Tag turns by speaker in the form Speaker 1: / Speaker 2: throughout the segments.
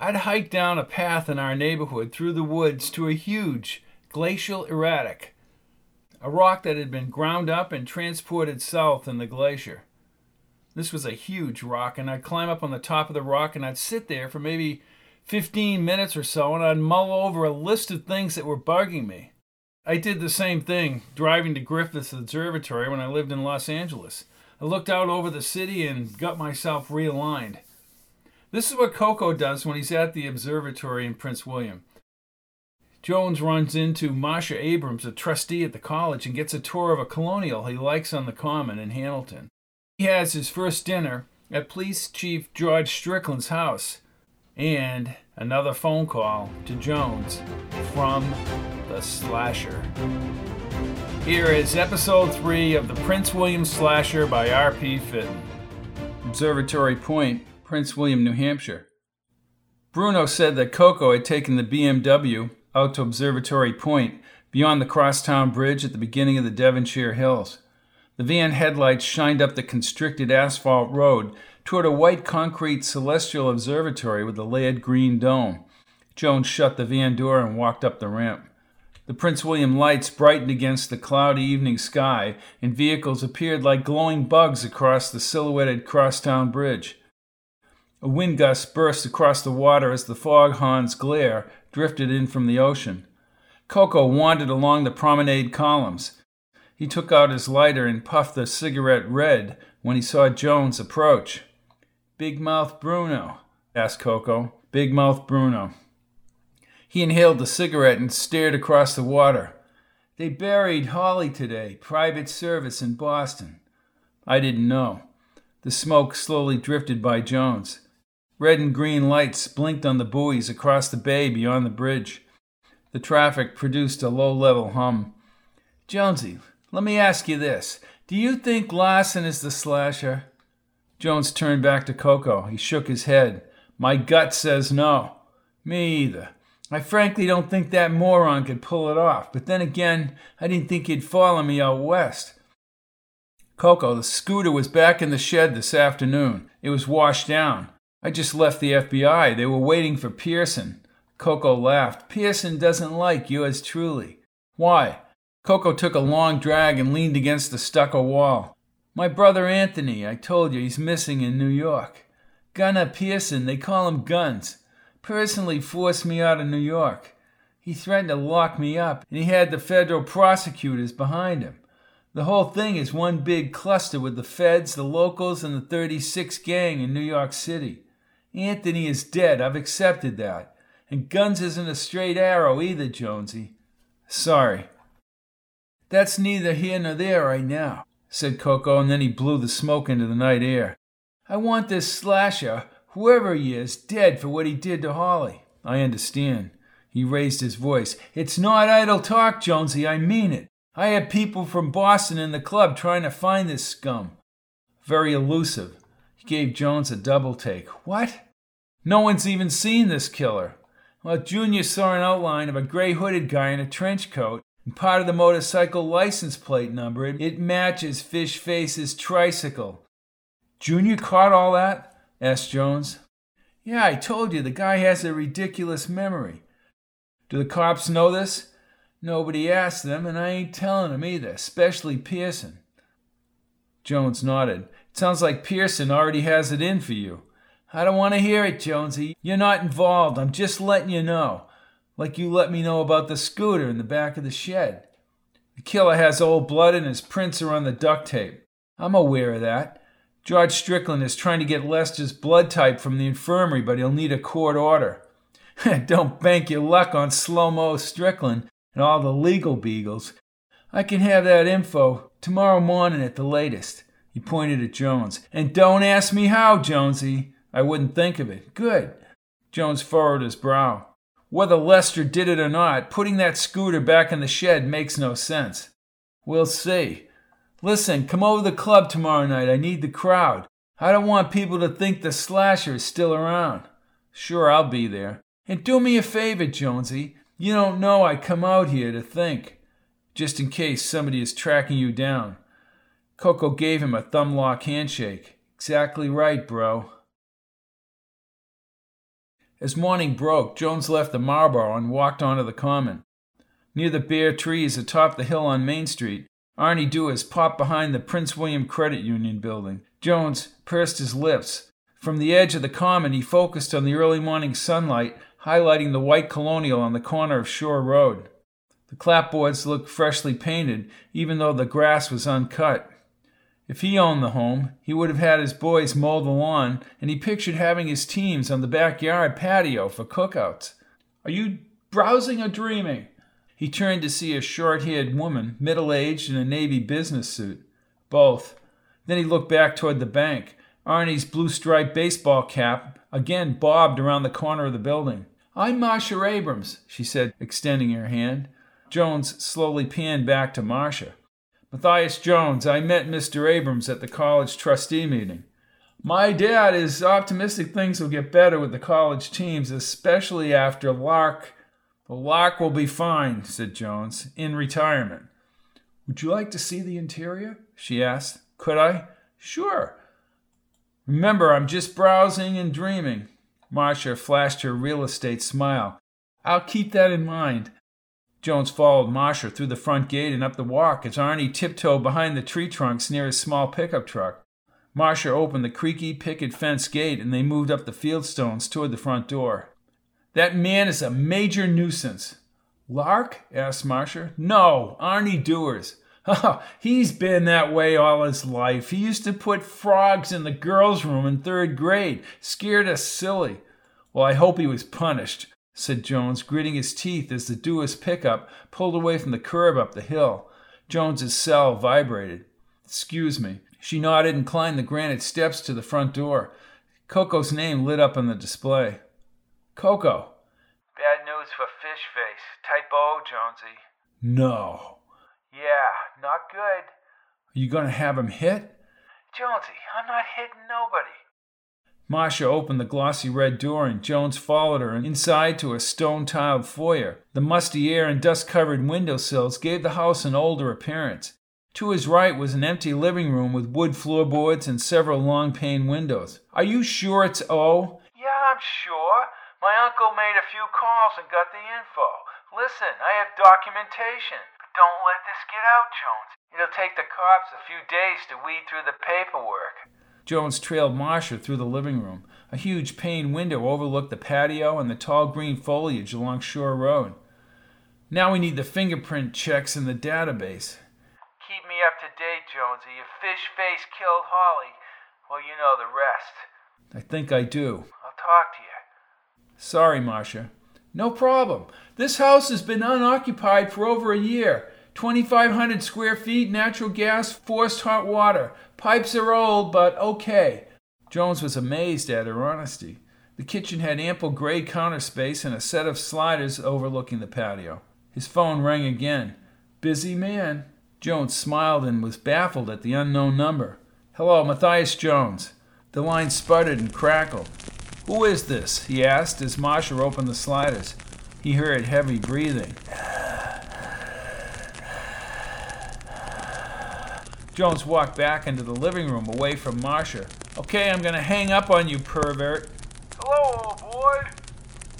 Speaker 1: I'd hike down a path in our neighborhood through the woods to a huge glacial erratic, a rock that had been ground up and transported south in the glacier. This was a huge rock, and I'd climb up on the top of the rock and I'd sit there for maybe 15 minutes or so and I'd mull over a list of things that were bugging me. I did the same thing driving to Griffith Observatory when I lived in Los Angeles. I looked out over the city and got myself realigned. This is what Coco does when he's at the observatory in Prince William. Jones runs into Marcia Abrams, a trustee at the college, and gets a tour of a colonial he likes on the Common in Hamilton. He has his first dinner at Police Chief George Strickland's house, and another phone call to Jones from the Slasher. Here is episode 3 of the Prince William Slasher by R.P. Fitton. Observatory Point, Prince William, New Hampshire. Bruno said that Coco had taken the BMW out to Observatory Point beyond the crosstown bridge at the beginning of the Devonshire Hills. The van headlights shined up the constricted asphalt road toward a white concrete celestial observatory with a layered green dome. Jones shut the van door and walked up the ramp. The Prince William lights brightened against the cloudy evening sky, and vehicles appeared like glowing bugs across the silhouetted crosstown bridge. A wind gust burst across the water as the foghorn's glare drifted in from the ocean. Coco wandered along the promenade columns. He took out his lighter and puffed the cigarette red when he saw Jones approach. Big Mouth Bruno, asked Coco. Big Mouth Bruno. He inhaled the cigarette and stared across the water. They buried Holly today, private service in Boston. I didn't know. The smoke slowly drifted by Jones. Red and green lights blinked on the buoys across the bay beyond the bridge. The traffic produced a low level hum. Jonesy, let me ask you this. Do you think Larson is the slasher? Jones turned back to Coco. He shook his head. My gut says no. Me either. I frankly don't think that moron could pull it off, but then again, I didn't think he'd follow me out west. Coco, the scooter was back in the shed this afternoon. It was washed down. I just left the FBI. They were waiting for Pearson. Coco laughed. Pearson doesn't like yours truly. Why? Coco took a long drag and leaned against the stucco wall. My brother Anthony, I told you, he's missing in New York. Gunner Pearson, they call him Guns, personally forced me out of New York. He threatened to lock me up, and he had the federal prosecutors behind him. The whole thing is one big cluster with the feds, the locals, and the 36 gang in New York City. Anthony is dead. I've accepted that. And Guns isn't a straight arrow either, Jonesy. Sorry. That's neither here nor there right now, said Coco, and then he blew the smoke into the night air. I want this slasher, whoever he is, dead for what he did to Holly. I understand. He raised his voice. It's not idle talk, Jonesy. I mean it. I had people from Boston in the club trying to find this scum. Very elusive. He gave Jones a double take. What? No one's even seen this killer. Well, Junior saw an outline of a gray hooded guy in a trench coat, and part of the motorcycle license plate number, it matches Fish Face's tricycle. Junior caught all that? asked Jones. Yeah, I told you, the guy has a ridiculous memory. Do the cops know this? Nobody asked them, and I ain't telling them either, especially Pearson. Jones nodded. It sounds like Pearson already has it in for you. I don't want to hear it, Jonesy. You're not involved. I'm just letting you know. Like you let me know about the scooter in the back of the shed. The killer has old blood and his prints are on the duct tape. I'm aware of that. George Strickland is trying to get Lester's blood type from the infirmary, but he'll need a court order. don't bank your luck on slow mo Strickland and all the legal beagles. I can have that info tomorrow morning at the latest. He pointed at Jones. And don't ask me how, Jonesy. I wouldn't think of it. Good. Jones furrowed his brow. Whether Lester did it or not, putting that scooter back in the shed makes no sense. We'll see. Listen, come over to the club tomorrow night. I need the crowd. I don't want people to think the slasher is still around. Sure, I'll be there. And do me a favor, Jonesy. You don't know I come out here to think, just in case somebody is tracking you down. Coco gave him a thumb lock handshake. Exactly right, bro. As morning broke, Jones left the Marlboro and walked onto the common. Near the bare trees atop the hill on Main Street, Arnie Dewars popped behind the Prince William Credit Union building. Jones pursed his lips. From the edge of the common, he focused on the early morning sunlight, highlighting the white colonial on the corner of Shore Road. The clapboards looked freshly painted, even though the grass was uncut. If he owned the home, he would have had his boys mow the lawn, and he pictured having his teams on the backyard patio for cookouts. Are you browsing or dreaming? He turned to see a short haired woman, middle aged, in a navy business suit. Both. Then he looked back toward the bank. Arnie's blue striped baseball cap again bobbed around the corner of the building. I'm Marcia Abrams, she said, extending her hand. Jones slowly panned back to Marcia. Matthias Jones, I met Mr. Abrams at the college trustee meeting. My dad is optimistic things will get better with the college teams, especially after Lark. Well, Lark will be fine, said Jones, in retirement. Would you like to see the interior? she asked. Could I? Sure. Remember, I'm just browsing and dreaming. Marcia flashed her real estate smile. I'll keep that in mind. Jones followed Marcia through the front gate and up the walk as Arnie tiptoed behind the tree trunks near his small pickup truck. Marcia opened the creaky picket fence gate and they moved up the fieldstones toward the front door. That man is a major nuisance. Lark? asked Marcia. No, Arnie Dewars. Oh, he's been that way all his life. He used to put frogs in the girls' room in third grade. Scared us silly. Well, I hope he was punished said Jones, gritting his teeth as the Dewars pickup pulled away from the curb up the hill. Jones's cell vibrated. Excuse me. She nodded and climbed the granite steps to the front door. Coco's name lit up on the display. Coco.
Speaker 2: Bad news for Fish Face. Type O, Jonesy.
Speaker 1: No.
Speaker 2: Yeah, not good.
Speaker 1: Are you going to have him hit?
Speaker 2: Jonesy, I'm not hitting nobody.
Speaker 1: Marcia opened the glossy red door and Jones followed her inside to a stone tiled foyer. The musty air and dust covered window sills gave the house an older appearance. To his right was an empty living room with wood floorboards and several long pane windows. Are you sure it's O?
Speaker 2: Yeah, I'm sure. My uncle made a few calls and got the info. Listen, I have documentation. But don't let this get out, Jones. It'll take the cops a few days to weed through the paperwork.
Speaker 1: Jones trailed Marcia through the living room. A huge pane window overlooked the patio and the tall green foliage along Shore Road. Now we need the fingerprint checks in the database.
Speaker 2: Keep me up to date, Jonesy. If Fish Face killed Holly, well, you know the rest.
Speaker 1: I think I do.
Speaker 2: I'll talk to you.
Speaker 1: Sorry, Marcia. No problem. This house has been unoccupied for over a year. 2,500 square feet, natural gas, forced hot water. Pipes are old, but okay. Jones was amazed at her honesty. The kitchen had ample gray counter space and a set of sliders overlooking the patio. His phone rang again. Busy man. Jones smiled and was baffled at the unknown number. Hello, Matthias Jones. The line sputtered and crackled. Who is this? he asked as Marcia opened the sliders. He heard heavy breathing. Jones walked back into the living room away from Marcia. Okay, I'm gonna hang up on you, pervert.
Speaker 2: Hello, old boy.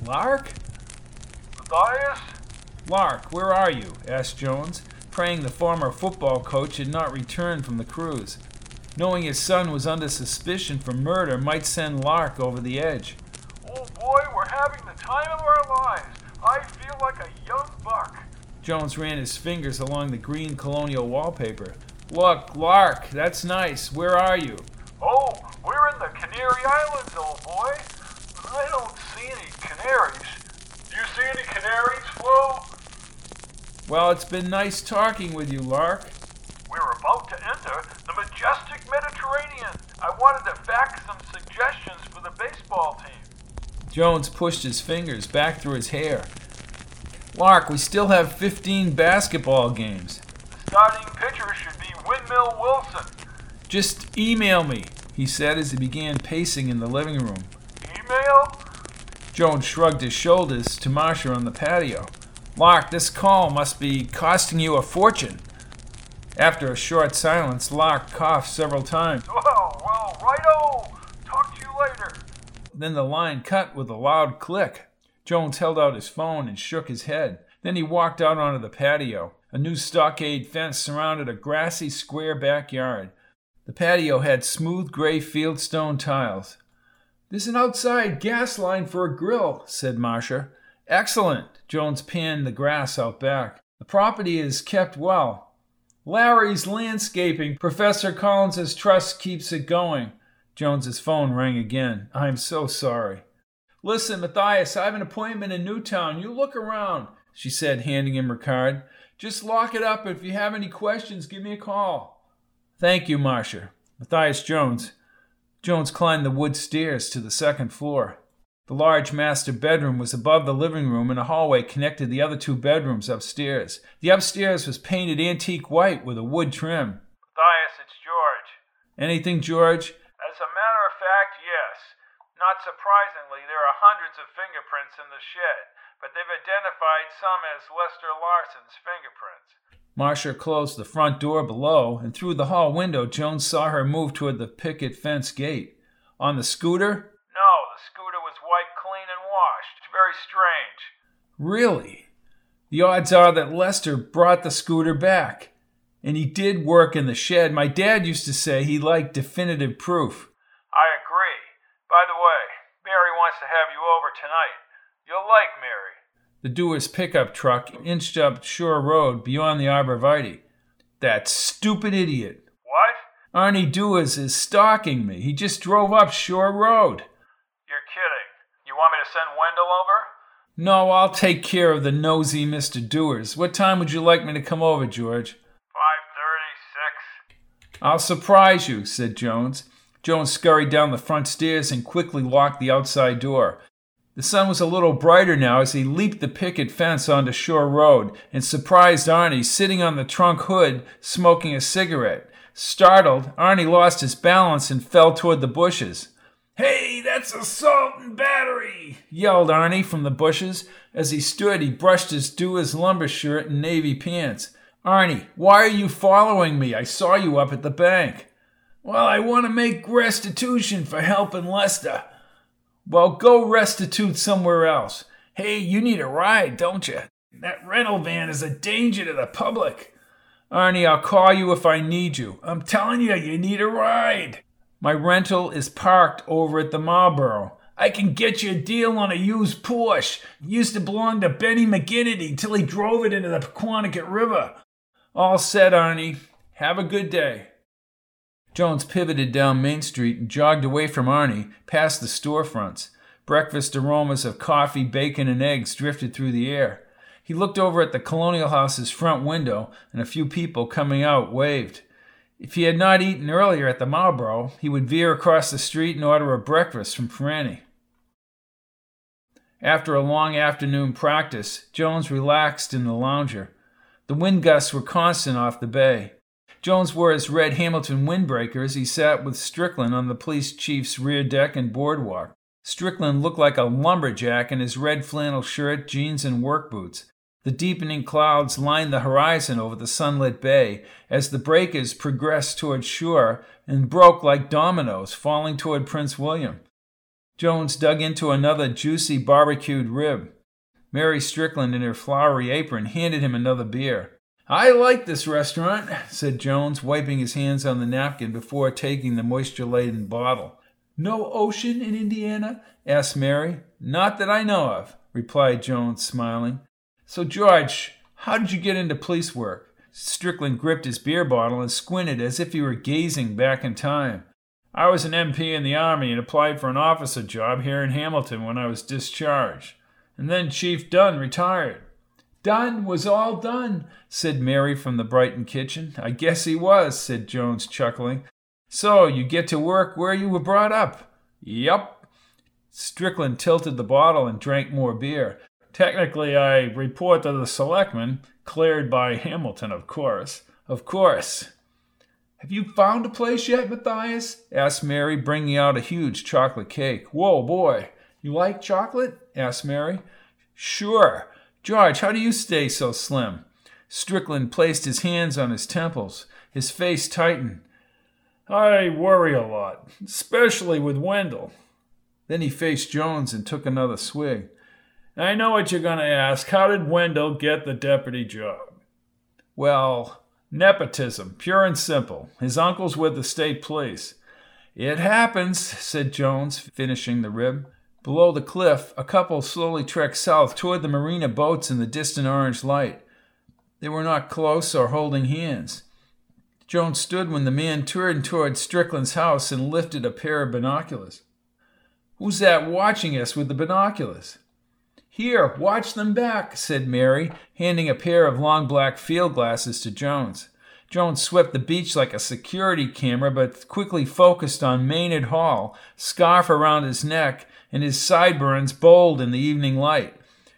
Speaker 1: Lark?
Speaker 2: Matthias?
Speaker 1: Lark, where are you? asked Jones, praying the former football coach had not returned from the cruise. Knowing his son was under suspicion for murder might send Lark over the edge.
Speaker 2: Old boy, we're having the time of our lives. I feel like a young buck.
Speaker 1: Jones ran his fingers along the green colonial wallpaper. Look, Lark, that's nice. Where are you?
Speaker 2: Oh, we're in the Canary Islands, old boy. I don't see any canaries. Do you see any canaries, Flo?
Speaker 1: Well, it's been nice talking with you, Lark.
Speaker 2: We're about to enter the majestic Mediterranean. I wanted to fax some suggestions for the baseball team.
Speaker 1: Jones pushed his fingers back through his hair. Lark, we still have 15 basketball games.
Speaker 2: Starting pitcher should be Windmill Wilson.
Speaker 1: Just email me, he said as he began pacing in the living room.
Speaker 2: Email?
Speaker 1: Jones shrugged his shoulders to Marcia on the patio. Lark, this call must be costing you a fortune. After a short silence, Lark coughed several times.
Speaker 2: Oh, well, righto. Talk to you later.
Speaker 1: Then the line cut with a loud click. Jones held out his phone and shook his head. Then he walked out onto the patio. A new stockade fence surrounded a grassy square backyard. The patio had smooth gray fieldstone tiles. There's an outside gas line for a grill, said Marcia. Excellent. Jones panned the grass out back. The property is kept well. Larry's landscaping. Professor Collins's trust keeps it going. Jones's phone rang again. I'm so sorry. Listen, Matthias, I have an appointment in Newtown. You look around, she said, handing him her card. Just lock it up. If you have any questions, give me a call. Thank you, Marcia. Matthias Jones. Jones climbed the wood stairs to the second floor. The large master bedroom was above the living room, and a hallway connected the other two bedrooms upstairs. The upstairs was painted antique white with a wood trim.
Speaker 2: Matthias, it's George.
Speaker 1: Anything, George?
Speaker 2: As a matter of fact, yes. Not surprisingly, there are hundreds of fingerprints in the shed, but they've identified some as Lester Larson's fingerprints.
Speaker 1: Marcia closed the front door below, and through the hall window, Jones saw her move toward the picket fence gate. On the scooter?
Speaker 2: No, the scooter was wiped clean and washed. It's very strange.
Speaker 1: Really? The odds are that Lester brought the scooter back. And he did work in the shed. My dad used to say he liked definitive proof.
Speaker 2: I agree. By the way, Mary wants to have you over tonight. You'll like Mary.
Speaker 1: The Dewar's pickup truck inched up Shore Road beyond the arborvitae. That stupid idiot.
Speaker 2: What?
Speaker 1: Arnie Dewars is stalking me. He just drove up Shore Road.
Speaker 2: You're kidding. You want me to send Wendell over?
Speaker 1: No, I'll take care of the nosy Mr. Dewars. What time would you like me to come over, George?
Speaker 2: Five thirty-six.
Speaker 1: I'll surprise you, said Jones. Jones scurried down the front stairs and quickly locked the outside door. The sun was a little brighter now as he leaped the picket fence onto Shore Road and surprised Arnie sitting on the trunk hood smoking a cigarette. Startled, Arnie lost his balance and fell toward the bushes. Hey, that's assault and battery! yelled Arnie from the bushes. As he stood, he brushed his Dewar's lumber shirt and navy pants. Arnie, why are you following me? I saw you up at the bank. Well, I want to make restitution for helping Lester. Well, go restitute somewhere else. Hey, you need a ride, don't you? That rental van is a danger to the public. Arnie, I'll call you if I need you. I'm telling you, you need a ride. My rental is parked over at the Marlboro. I can get you a deal on a used Porsche. It used to belong to Benny McGinnity till he drove it into the Paquonicket River. All set, Arnie. Have a good day. Jones pivoted down Main Street and jogged away from Arnie, past the storefronts. Breakfast aromas of coffee, bacon, and eggs drifted through the air. He looked over at the Colonial House's front window, and a few people coming out waved. If he had not eaten earlier at the Marlboro, he would veer across the street and order a breakfast from Franny. After a long afternoon practice, Jones relaxed in the lounger. The wind gusts were constant off the bay. Jones wore his red Hamilton windbreaker as he sat with Strickland on the police chief's rear deck and boardwalk. Strickland looked like a lumberjack in his red flannel shirt, jeans, and work boots. The deepening clouds lined the horizon over the sunlit bay as the breakers progressed toward shore and broke like dominoes, falling toward Prince William. Jones dug into another juicy barbecued rib. Mary Strickland, in her flowery apron, handed him another beer. I like this restaurant, said Jones, wiping his hands on the napkin before taking the moisture laden bottle. No ocean in Indiana? asked Mary. Not that I know of, replied Jones, smiling. So, George, how did you get into police work? Strickland gripped his beer bottle and squinted as if he were gazing back in time. I was an MP in the Army and applied for an officer job here in Hamilton when I was discharged. And then Chief Dunn retired. Dunn was all done, said Mary from the Brighton kitchen. I guess he was, said Jones, chuckling. So you get to work where you were brought up? Yup. Strickland tilted the bottle and drank more beer. Technically, I report to the selectmen, cleared by Hamilton, of course. Of course. Have you found a place yet, Matthias? asked Mary, bringing out a huge chocolate cake. Whoa, boy. You like chocolate? asked Mary. Sure. George, how do you stay so slim? Strickland placed his hands on his temples. His face tightened. I worry a lot, especially with Wendell. Then he faced Jones and took another swig. I know what you're going to ask. How did Wendell get the deputy job? Well, nepotism, pure and simple. His uncle's with the state police. It happens, said Jones, finishing the rib. Below the cliff, a couple slowly trekked south toward the marina boats in the distant orange light. They were not close or holding hands. Jones stood when the man turned toward Strickland's house and lifted a pair of binoculars. Who's that watching us with the binoculars? Here, watch them back, said Mary, handing a pair of long black field glasses to Jones. Jones swept the beach like a security camera, but quickly focused on Maynard Hall, scarf around his neck, and his sideburns bold in the evening light,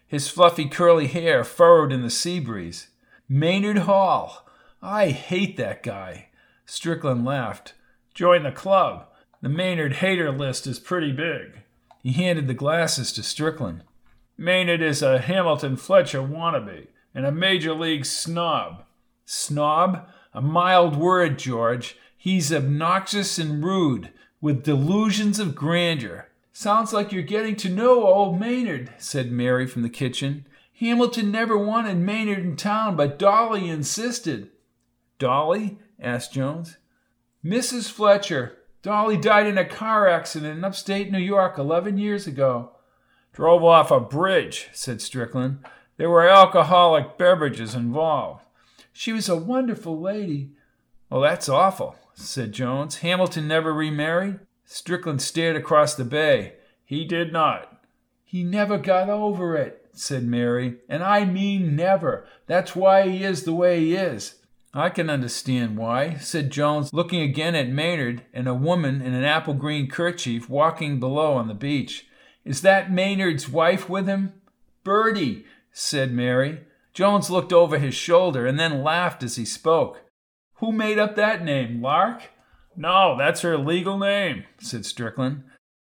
Speaker 1: his fluffy curly hair furrowed in the sea breeze. Maynard Hall. I hate that guy. Strickland laughed. Join the club. The Maynard hater list is pretty big. He handed the glasses to Strickland. Maynard is a Hamilton Fletcher wannabe and a major league snob. Snob? A mild word, George. He's obnoxious and rude, with delusions of grandeur. Sounds like you're getting to know old Maynard, said Mary from the kitchen. Hamilton never wanted Maynard in town, but Dolly insisted. Dolly? asked Jones. Mrs. Fletcher. Dolly died in a car accident in upstate New York 11 years ago. Drove off a bridge, said Strickland. There were alcoholic beverages involved. She was a wonderful lady. Well, that's awful, said Jones. Hamilton never remarried? Strickland stared across the bay. He did not. He never got over it, said Mary. And I mean never. That's why he is the way he is. I can understand why, said Jones, looking again at Maynard and a woman in an apple green kerchief walking below on the beach. Is that Maynard's wife with him? Bertie, said Mary. Jones looked over his shoulder and then laughed as he spoke. Who made up that name, Lark? No, that's her legal name, said Strickland.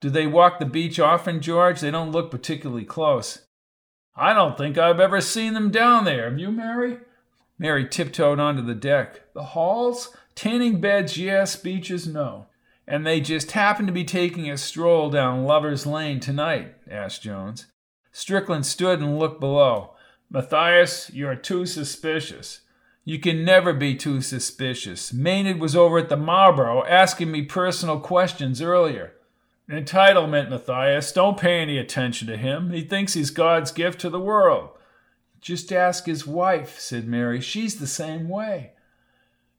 Speaker 1: Do they walk the beach often, George? They don't look particularly close. I don't think I've ever seen them down there. Have you, Mary? Mary tiptoed onto the deck. The halls? Tanning beds, yes. Beaches, no. And they just happened to be taking a stroll down Lover's Lane tonight? asked Jones. Strickland stood and looked below. Matthias, you're too suspicious. You can never be too suspicious. Maynard was over at the Marlboro asking me personal questions earlier. Entitlement, Matthias. Don't pay any attention to him. He thinks he's God's gift to the world. Just ask his wife, said Mary. She's the same way.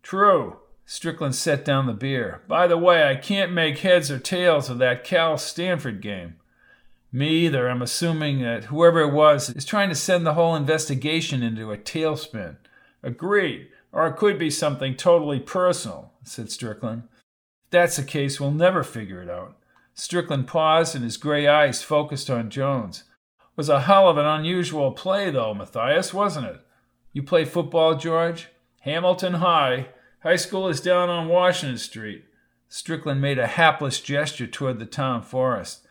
Speaker 1: True. Strickland set down the beer. By the way, I can't make heads or tails of that Cal Stanford game. Me either. I'm assuming that whoever it was is trying to send the whole investigation into a tailspin. Agreed. Or it could be something totally personal, said Strickland. If that's the case, we'll never figure it out. Strickland paused and his gray eyes focused on Jones was a hell of an unusual play, though, Matthias, wasn't it? You play football, George? Hamilton High. High school is down on Washington Street. Strickland made a hapless gesture toward the town forest.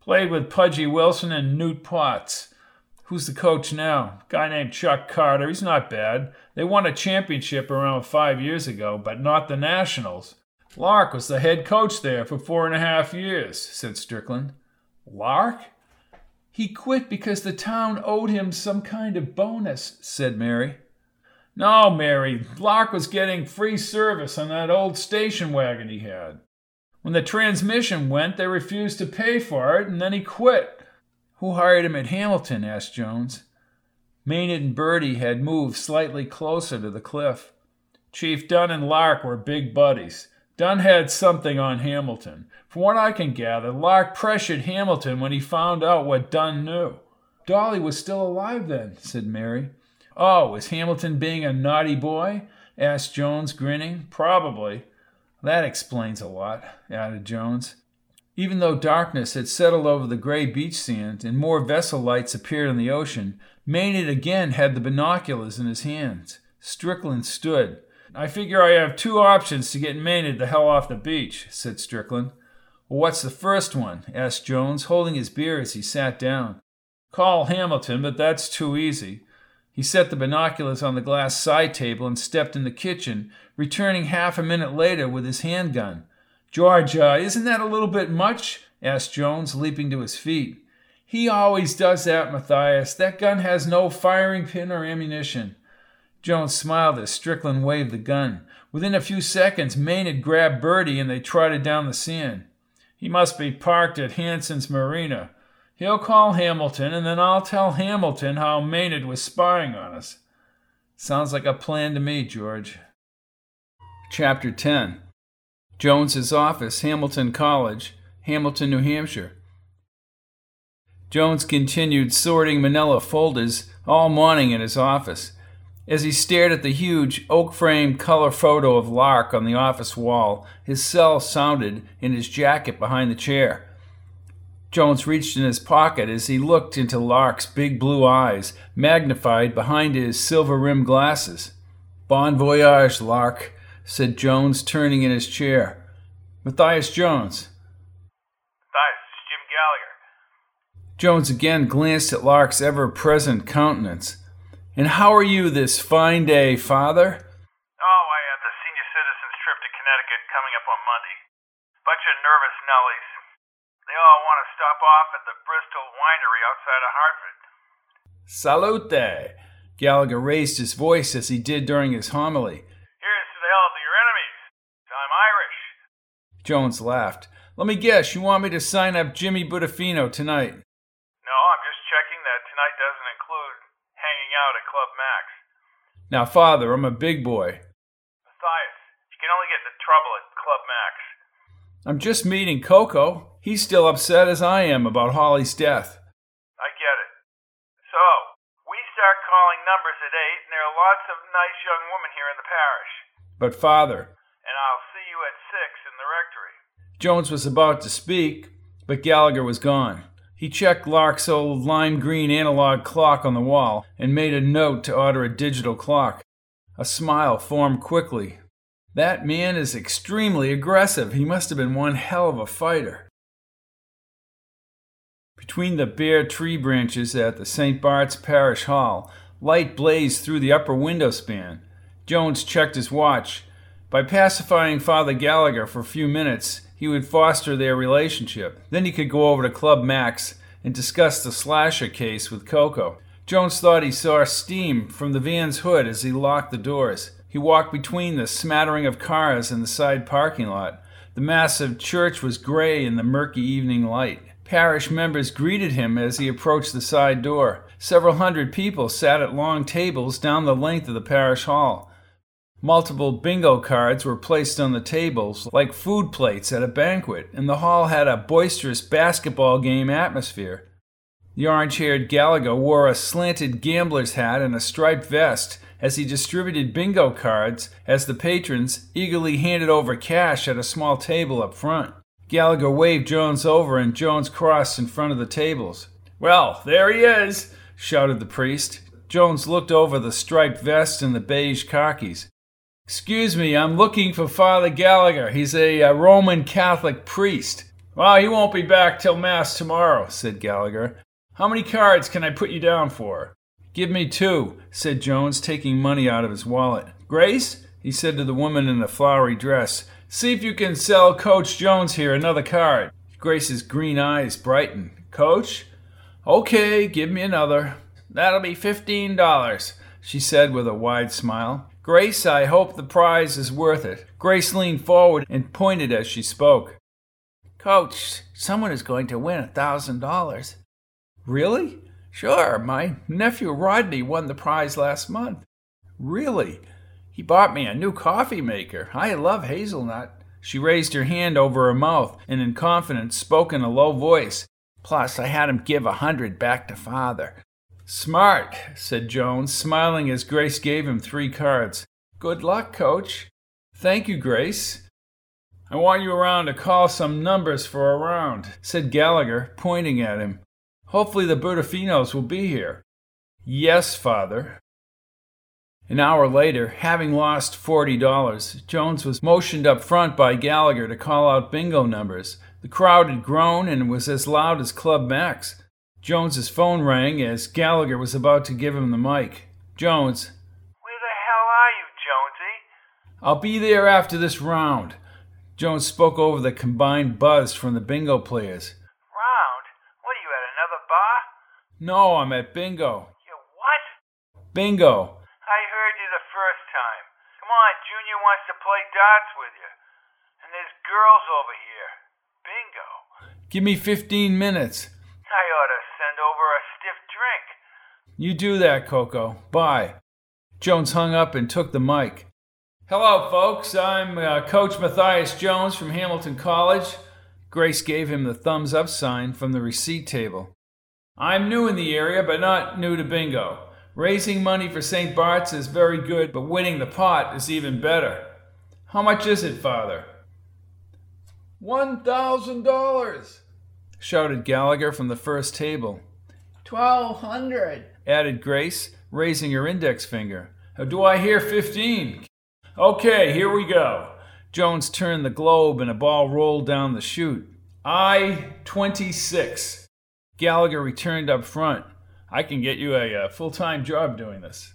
Speaker 1: Played with Pudgy Wilson and Newt Potts. Who's the coach now? Guy named Chuck Carter. He's not bad. They won a championship around five years ago, but not the Nationals. Lark was the head coach there for four and a half years, said Strickland. Lark? He quit because the town owed him some kind of bonus, said Mary. No, Mary, Lark was getting free service on that old station wagon he had. When the transmission went, they refused to pay for it, and then he quit. Who hired him at Hamilton? asked Jones. Maynard and Bertie had moved slightly closer to the cliff. Chief Dunn and Lark were big buddies. Dunn had something on Hamilton. From what I can gather, Lark pressured Hamilton when he found out what Dunn knew. Dolly was still alive then, said Mary. Oh, is Hamilton being a naughty boy? asked Jones, grinning. Probably. That explains a lot, added Jones. Even though darkness had settled over the gray beach sand and more vessel lights appeared on the ocean, Maynard again had the binoculars in his hands. Strickland stood. I figure I have two options to get Maynard the hell off the beach, said Strickland. Well, what's the first one? asked Jones, holding his beer as he sat down. Call Hamilton, but that's too easy. He set the binoculars on the glass side table and stepped in the kitchen, returning half a minute later with his handgun. George, uh, isn't that a little bit much? asked Jones, leaping to his feet. He always does that, Matthias. That gun has no firing pin or ammunition. Jones smiled as Strickland waved the gun. Within a few seconds, Maynard grabbed Bertie and they trotted down the sand. He must be parked at Hanson's Marina. He'll call Hamilton, and then I'll tell Hamilton how Maynard was spying on us. Sounds like a plan to me, George. Chapter 10 Jones's office, Hamilton College, Hamilton, New Hampshire. Jones continued sorting manila folders all morning in his office. As he stared at the huge oak framed color photo of Lark on the office wall, his cell sounded in his jacket behind the chair. Jones reached in his pocket as he looked into Lark's big blue eyes, magnified behind his silver rimmed glasses. Bon voyage, Lark, said Jones, turning in his chair. Matthias Jones.
Speaker 3: Matthias, it's Jim Gallagher.
Speaker 1: Jones again glanced at Lark's ever present countenance. And how are you this fine day, Father?
Speaker 3: Oh, I have the senior citizens trip to Connecticut coming up on Monday. Bunch of nervous Nellies. They all want to stop off at the Bristol winery outside of Hartford.
Speaker 1: Salute! Gallagher raised his voice as he did during his homily.
Speaker 3: Here's to the health of your enemies. I'm Irish.
Speaker 1: Jones laughed. Let me guess, you want me to sign up Jimmy Budafino tonight?
Speaker 3: No, I'm just checking that tonight doesn't include hanging out at Club Max.
Speaker 1: Now, Father, I'm a big boy.
Speaker 3: Matthias, you can only get into trouble at Club Max.
Speaker 1: I'm just meeting Coco. He's still upset as I am about Holly's death.
Speaker 3: I get it. So, we start calling numbers at 8, and there are lots of nice young women here in the parish.
Speaker 1: But, Father,
Speaker 3: And I'll see you at 6 in the rectory.
Speaker 1: Jones was about to speak, but Gallagher was gone. He checked Lark's old lime green analog clock on the wall and made a note to order a digital clock. A smile formed quickly. That man is extremely aggressive. He must have been one hell of a fighter. Between the bare tree branches at the St. Bart's Parish Hall, light blazed through the upper window span. Jones checked his watch. By pacifying Father Gallagher for a few minutes, he would foster their relationship. Then he could go over to Club Max and discuss the slasher case with Coco. Jones thought he saw steam from the van's hood as he locked the doors. He walked between the smattering of cars in the side parking lot. The massive church was gray in the murky evening light. Parish members greeted him as he approached the side door. Several hundred people sat at long tables down the length of the parish hall. Multiple bingo cards were placed on the tables like food plates at a banquet, and the hall had a boisterous basketball game atmosphere. The orange haired Gallagher wore a slanted gambler's hat and a striped vest as he distributed bingo cards as the patrons eagerly handed over cash at a small table up front. Gallagher waved Jones over, and Jones crossed in front of the tables. Well, there he is, shouted the priest. Jones looked over the striped vest and the beige khakis. Excuse me, I'm looking for Father Gallagher. He's a, uh Roman Catholic priest. Well, he won't be back till Mass tomorrow, said Gallagher. How many cards can I put you down for? Give me two, said Jones, taking money out of his wallet. Grace, he said to the woman in the flowery dress, see if you can sell Coach Jones here another card. Grace's green eyes brightened. Coach? Okay, give me another. That'll be fifteen dollars, she said with a wide smile. Grace, I hope the prize is worth it. Grace leaned forward and pointed as she spoke. Coach, someone is going to win a thousand dollars. Really? Sure, my nephew Rodney won the prize last month. Really? He bought me a new coffee maker. I love hazelnut. She raised her hand over her mouth and in confidence spoke in a low voice. Plus, I had him give a hundred back to father. Smart, said Jones, smiling as Grace gave him three cards. Good luck, coach. Thank you, Grace. I want you around to call some numbers for a round, said Gallagher, pointing at him. Hopefully the Bertofinos will be here. Yes, father. An hour later, having lost $40, Jones was motioned up front by Gallagher to call out bingo numbers. The crowd had grown and was as loud as Club Max. Jones's phone rang as Gallagher was about to give him the mic. Jones,
Speaker 3: Where the hell are you, Jonesy?
Speaker 1: I'll be there after this round. Jones spoke over the combined buzz from the bingo players.
Speaker 3: Round? What are you at another bar?
Speaker 1: No, I'm at bingo.
Speaker 3: You what?
Speaker 1: Bingo.
Speaker 3: I heard you the first time. Come on, Junior wants to play darts with you. And there's girls over here. Bingo.
Speaker 1: Give me 15 minutes.
Speaker 3: I ought to send over a stiff drink.
Speaker 1: You do that, Coco. Bye. Jones hung up and took the mic. Hello, folks. I'm uh, Coach Matthias Jones from Hamilton College. Grace gave him the thumbs up sign from the receipt table. I'm new in the area, but not new to bingo. Raising money for St. Bart's is very good, but winning the pot is even better. How much is it, Father? One thousand dollars, shouted Gallagher from the first table.
Speaker 4: Twelve hundred,
Speaker 1: added Grace, raising her index finger. Do I hear fifteen? Okay, here we go. Jones turned the globe and a ball rolled down the chute. I 26. Gallagher returned up front. I can get you a, uh, a full time job doing this.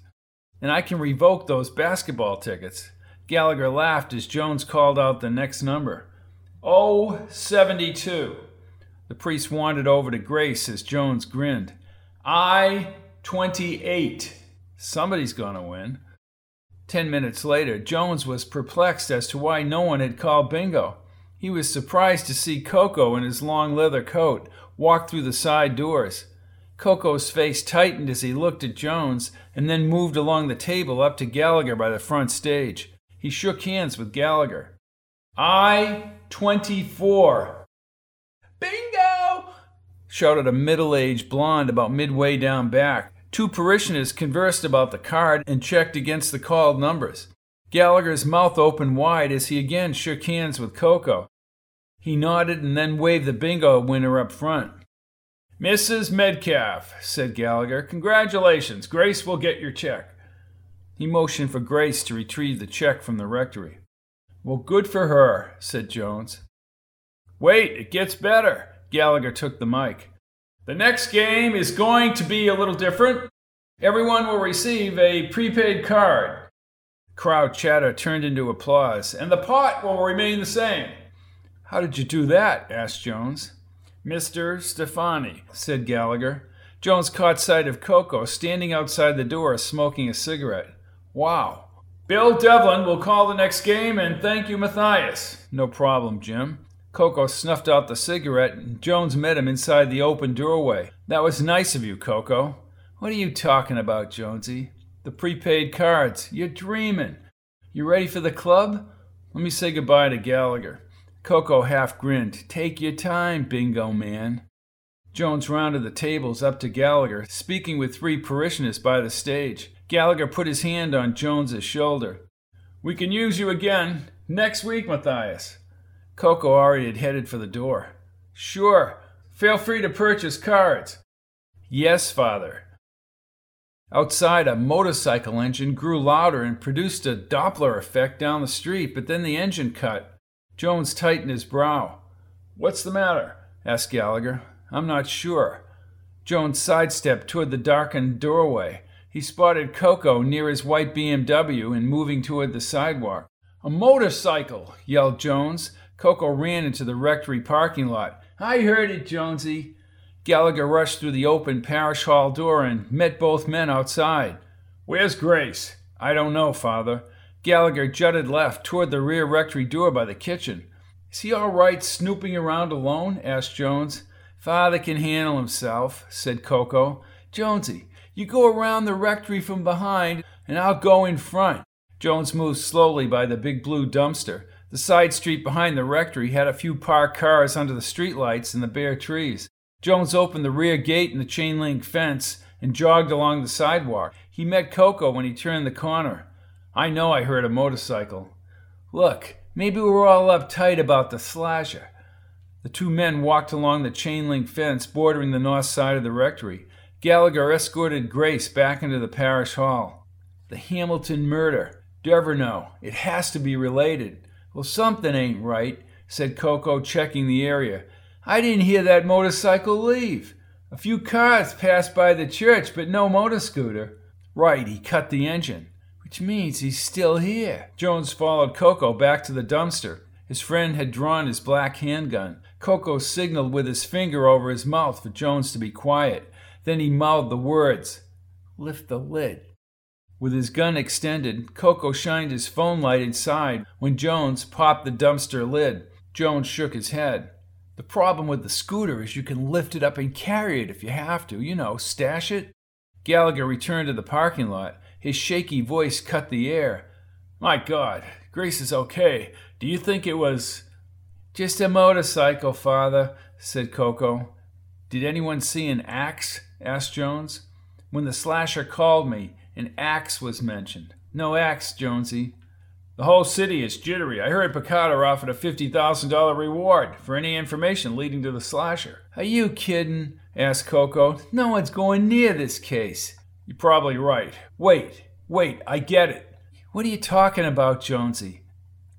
Speaker 1: And I can revoke those basketball tickets. Gallagher laughed as Jones called out the next number. Oh, 72. The priest wandered over to Grace as Jones grinned. I 28. Somebody's going to win. Ten minutes later, Jones was perplexed as to why no one had called bingo. He was surprised to see Coco in his long leather coat walk through the side doors. Coco's face tightened as he looked at Jones and then moved along the table up to Gallagher by the front stage. He shook hands with Gallagher. I 24. Shouted a middle aged blonde about midway down back. Two parishioners conversed about the card and checked against the called numbers. Gallagher's mouth opened wide as he again shook hands with Coco. He nodded and then waved the bingo winner up front. Mrs. Medcalf, said Gallagher, congratulations. Grace will get your check. He motioned for Grace to retrieve the check from the rectory. Well, good for her, said Jones. Wait, it gets better. Gallagher took the mic. The next game is going to be a little different. Everyone will receive a prepaid card. Crowd chatter turned into applause, and the pot will remain the same. How did you do that? asked Jones. Mr. Stefani, said Gallagher. Jones caught sight of Coco standing outside the door smoking a cigarette. Wow. Bill Devlin will call the next game and thank you, Matthias. No problem, Jim. Coco snuffed out the cigarette and Jones met him inside the open doorway. That was nice of you, Coco. What are you talking about, Jonesy? The prepaid cards. You're dreaming. You ready for the club? Let me say goodbye to Gallagher. Coco half grinned. Take your time, bingo man. Jones rounded the tables up to Gallagher, speaking with three parishioners by the stage. Gallagher put his hand on Jones's shoulder. We can use you again next week, Matthias. Coco already had headed for the door. Sure. Feel free to purchase cards. Yes, father. Outside, a motorcycle engine grew louder and produced a Doppler effect down the street, but then the engine cut. Jones tightened his brow. What's the matter? asked Gallagher. I'm not sure. Jones sidestepped toward the darkened doorway. He spotted Coco near his white BMW and moving toward the sidewalk. A motorcycle! yelled Jones. Coco ran into the rectory parking lot. I heard it, Jonesy. Gallagher rushed through the open parish hall door and met both men outside. Where's Grace? I don't know, Father. Gallagher jutted left toward the rear rectory door by the kitchen. Is he all right snooping around alone? asked Jones. Father can handle himself, said Coco. Jonesy, you go around the rectory from behind, and I'll go in front. Jones moved slowly by the big blue dumpster. The side street behind the rectory had a few parked cars under the streetlights and the bare trees. Jones opened the rear gate in the chain link fence and jogged along the sidewalk. He met Coco when he turned the corner. I know I heard a motorcycle. Look, Maybe we're all uptight about the slasher. The two men walked along the chain link fence bordering the north side of the rectory. Gallagher escorted Grace back into the parish hall. The Hamilton murder. Deverneaux. It has to be related. Well, something ain't right, said Cocoa, checking the area. I didn't hear that motorcycle leave. A few cars passed by the church, but no motor scooter. Right, he cut the engine, which means he's still here. Jones followed Cocoa back to the dumpster. His friend had drawn his black handgun. Cocoa signaled with his finger over his mouth for Jones to be quiet. Then he mouthed the words Lift the lid. With his gun extended, Cocoa shined his phone light inside when Jones popped the dumpster lid. Jones shook his head. The problem with the scooter is you can lift it up and carry it if you have to, you know, stash it. Gallagher returned to the parking lot. His shaky voice cut the air. My God, Grace is okay. Do you think it was. Just a motorcycle, father, said Cocoa. Did anyone see an axe? asked Jones. When the slasher called me, an axe was mentioned. No axe, Jonesy. The whole city is jittery. I heard Picardo offered a $50,000 reward for any information leading to the slasher. Are you kidding? asked Cocoa. No one's going near this case. You're probably right. Wait, wait, I get it. What are you talking about, Jonesy?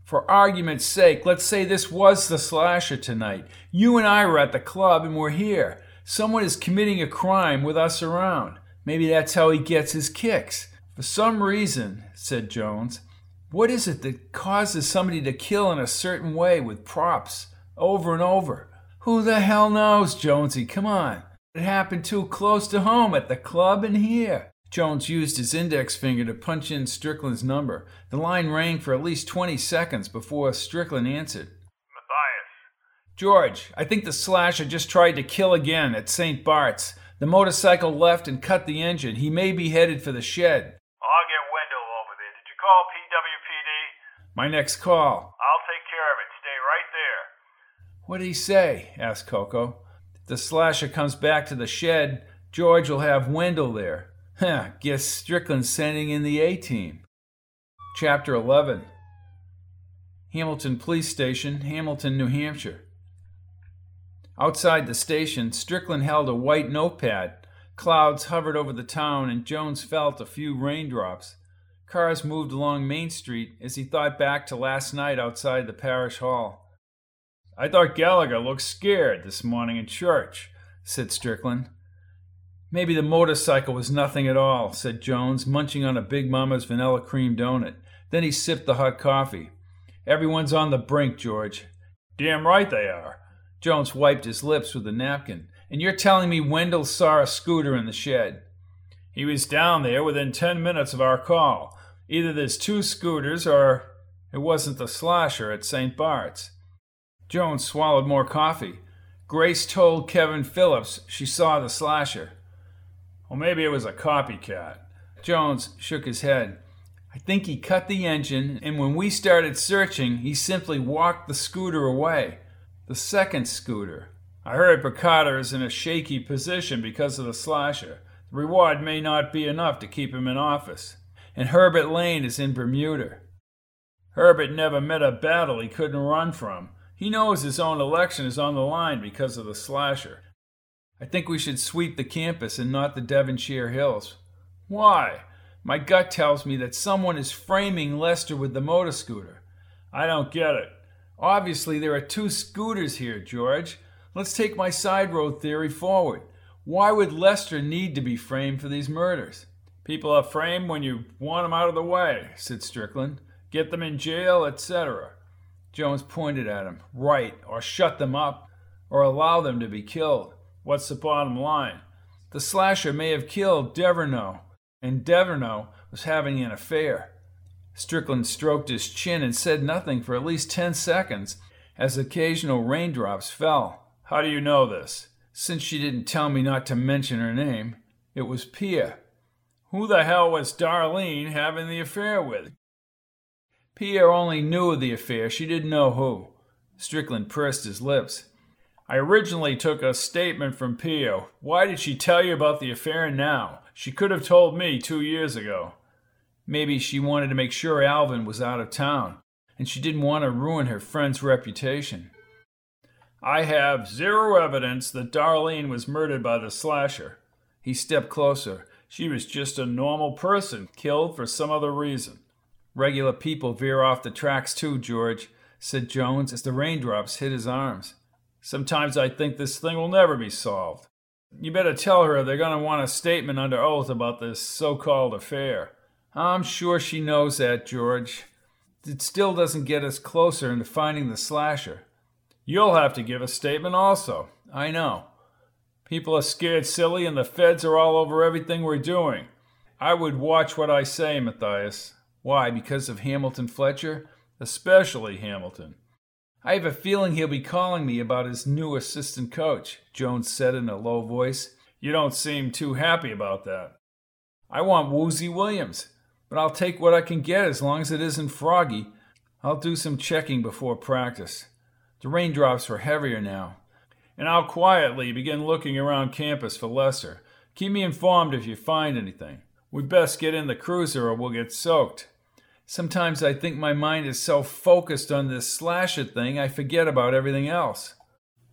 Speaker 1: For argument's sake, let's say this was the slasher tonight. You and I were at the club and we're here. Someone is committing a crime with us around. Maybe that's how he gets his kicks. For some reason, said Jones, what is it that causes somebody to kill in a certain way with props over and over? Who the hell knows, Jonesy? Come on. It happened too close to home at the club and here. Jones used his index finger to punch in Strickland's number. The line rang for at least 20 seconds before Strickland answered.
Speaker 3: Matthias.
Speaker 1: George, I think the slasher just tried to kill again at St. Bart's. The motorcycle left and cut the engine. He may be headed for the shed. I'll get Wendell over there. Did you call PWPD? My next call.
Speaker 3: I'll take care of it. Stay right there.
Speaker 1: What'd he say? asked Cocoa. If the slasher comes back to the shed, George will have Wendell there. Huh, guess Strickland's sending in the A team. Chapter 11 Hamilton Police Station, Hamilton, New Hampshire. Outside the station, Strickland held a white notepad. Clouds hovered over the town, and Jones felt a few raindrops. Cars moved along Main Street as he thought back to last night outside the parish hall. I thought Gallagher looked scared this morning in church, said Strickland. Maybe the motorcycle was nothing at all, said Jones, munching on a Big Mama's vanilla cream donut. Then he sipped the hot coffee. Everyone's on the brink, George.
Speaker 3: Damn right they are.
Speaker 1: Jones wiped his lips with a napkin. And you're telling me Wendell saw a scooter in the shed?
Speaker 3: He was down there within ten minutes of our call. Either there's two scooters or it wasn't the slasher at St. Bart's.
Speaker 1: Jones swallowed more coffee. Grace told Kevin Phillips she saw the slasher.
Speaker 3: Well, maybe it was a copycat.
Speaker 1: Jones shook his head. I think he cut the engine, and when we started searching, he simply walked the scooter away. The second scooter.
Speaker 3: I heard Picardo is in a shaky position because of the slasher. The reward may not be enough to keep him in office.
Speaker 1: And Herbert Lane is in Bermuda.
Speaker 3: Herbert never met a battle he couldn't run from. He knows his own election is on the line because of the slasher.
Speaker 1: I think we should sweep the campus and not the Devonshire Hills.
Speaker 3: Why?
Speaker 1: My gut tells me that someone is framing Lester with the motor scooter.
Speaker 3: I don't get it.
Speaker 1: Obviously, there are two scooters here, George. Let's take my side road theory forward. Why would Lester need to be framed for these murders?
Speaker 3: People are framed when you want them out of the way, said Strickland. Get them in jail, etc.
Speaker 1: Jones pointed at him. Right, or shut them up, or allow them to be killed.
Speaker 3: What's the bottom line?
Speaker 1: The slasher may have killed Deverneaux, and Deverneaux was having an affair. Strickland stroked his chin and said nothing for at least ten seconds as occasional raindrops fell.
Speaker 3: How do you know this?
Speaker 1: Since she didn't tell me not to mention her name, it was Pia.
Speaker 3: Who the hell was Darlene having the affair with?
Speaker 1: Pia only knew of the affair. She didn't know who. Strickland pursed his lips.
Speaker 3: I originally took a statement from Pia. Why did she tell you about the affair now? She could have told me two years ago.
Speaker 1: Maybe she wanted to make sure Alvin was out of town. and she didn't want to ruin her friend's reputation. I have zero evidence that Darlene was murdered by the slasher. He stepped closer. She was just a normal person, killed for some other reason. Regular people veer off the tracks too, George, said Jones as the raindrops hit his arms. Sometimes I think this thing will never be solved. You better tell her they're going to want a statement under oath about this so called affair. I'm sure she knows that, George. It still doesn't get us closer into finding the slasher. You'll have to give a statement also. I know. People are scared silly, and the feds are all over everything we're doing. I would watch what I say, Matthias. Why? Because of Hamilton Fletcher? Especially Hamilton. I have a feeling he'll be calling me about his new assistant coach, Jones said in a low voice. You don't seem too happy about that. I want Woozy Williams, but I'll take what I can get as long as it isn't Froggy. I'll do some checking before practice. The raindrops were heavier now. And I'll quietly begin looking around campus for Lester. Keep me informed if you find anything. We'd best get in the cruiser or we'll get soaked. Sometimes I think my mind is so focused on this slasher thing I forget about everything else.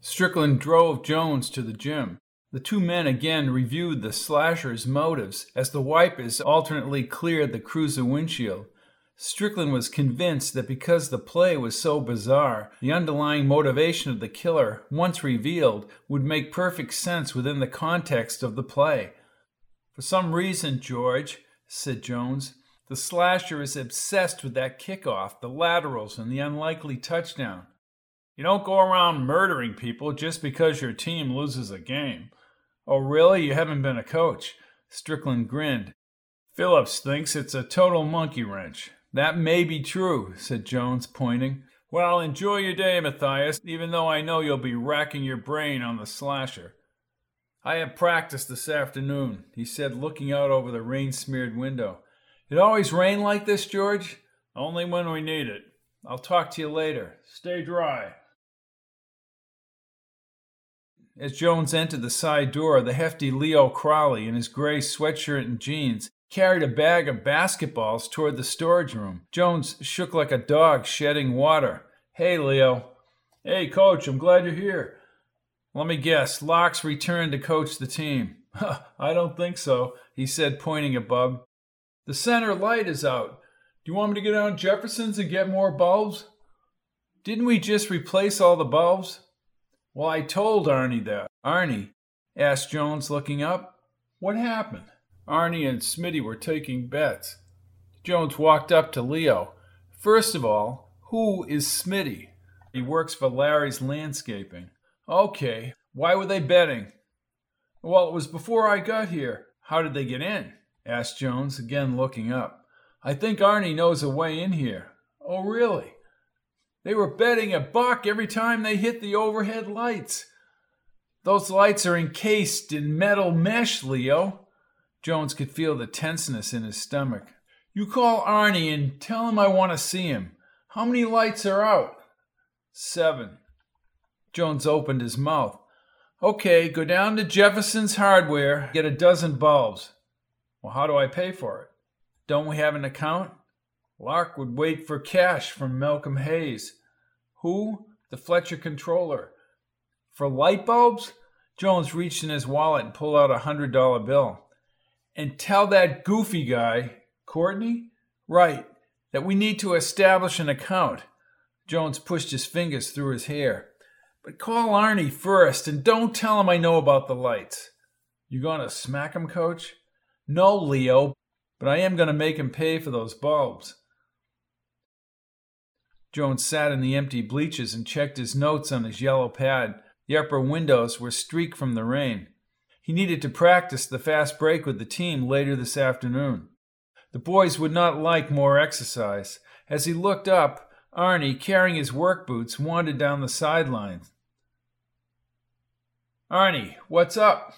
Speaker 1: Strickland drove Jones to the gym. The two men again reviewed the slasher's motives as the wipers alternately cleared the cruiser windshield. Strickland was convinced that because the play was so bizarre, the underlying motivation of the killer, once revealed, would make perfect sense within the context of the play. For some reason, George, said Jones, the slasher is obsessed with that kickoff, the laterals, and the unlikely touchdown. You don't go around murdering people just because your team loses a game. Oh, really? You haven't been a coach? Strickland grinned. Phillips thinks it's a total monkey wrench. That may be true, said Jones, pointing. Well, enjoy your day, Matthias, even though I know you'll be racking your brain on the slasher. I have practice this afternoon, he said, looking out over the rain smeared window. It always rain like this, George? Only when we need it. I'll talk to you later. Stay dry. As Jones entered the side door, the hefty Leo Crowley, in his gray sweatshirt and jeans, carried a bag of basketballs toward the storage room. Jones shook like a dog shedding water. Hey, Leo. Hey, coach, I'm glad you're here. Let me guess, Lark's returned to coach the team. I don't think so, he said, pointing at Bub. The center light is out. Do you want me to get down Jefferson's and get more bulbs? Didn't we just replace all the bulbs? Well, I told Arnie that. Arnie? asked Jones, looking up. What happened? Arnie and Smitty were taking bets. Jones walked up to Leo. First of all, who is Smitty? He works for Larry's Landscaping. Okay, why were they betting? Well, it was before I got here. How did they get in? asked Jones, again looking up. I think Arnie knows a way in here. Oh, really? They were betting a buck every time they hit the overhead lights. Those lights are encased in metal mesh, Leo. Jones could feel the tenseness in his stomach. You call Arnie and tell him I want to see him. How many lights are out? Seven. Jones opened his mouth. Okay, go down to Jefferson's Hardware, get a dozen bulbs. Well, how do I pay for it? Don't we have an account? Lark would wait for cash from Malcolm Hayes. Who? The Fletcher controller. For light bulbs? Jones reached in his wallet and pulled out a hundred dollar bill and tell that goofy guy, Courtney? Right, that we need to establish an account. Jones pushed his fingers through his hair. But call Arnie first and don't tell him I know about the lights. You gonna smack him, coach? No, Leo, but I am gonna make him pay for those bulbs. Jones sat in the empty bleachers and checked his notes on his yellow pad. The upper windows were streaked from the rain. He needed to practice the fast break with the team later this afternoon. The boys would not like more exercise. As he looked up, Arnie, carrying his work boots, wandered down the sidelines. Arnie, what's up?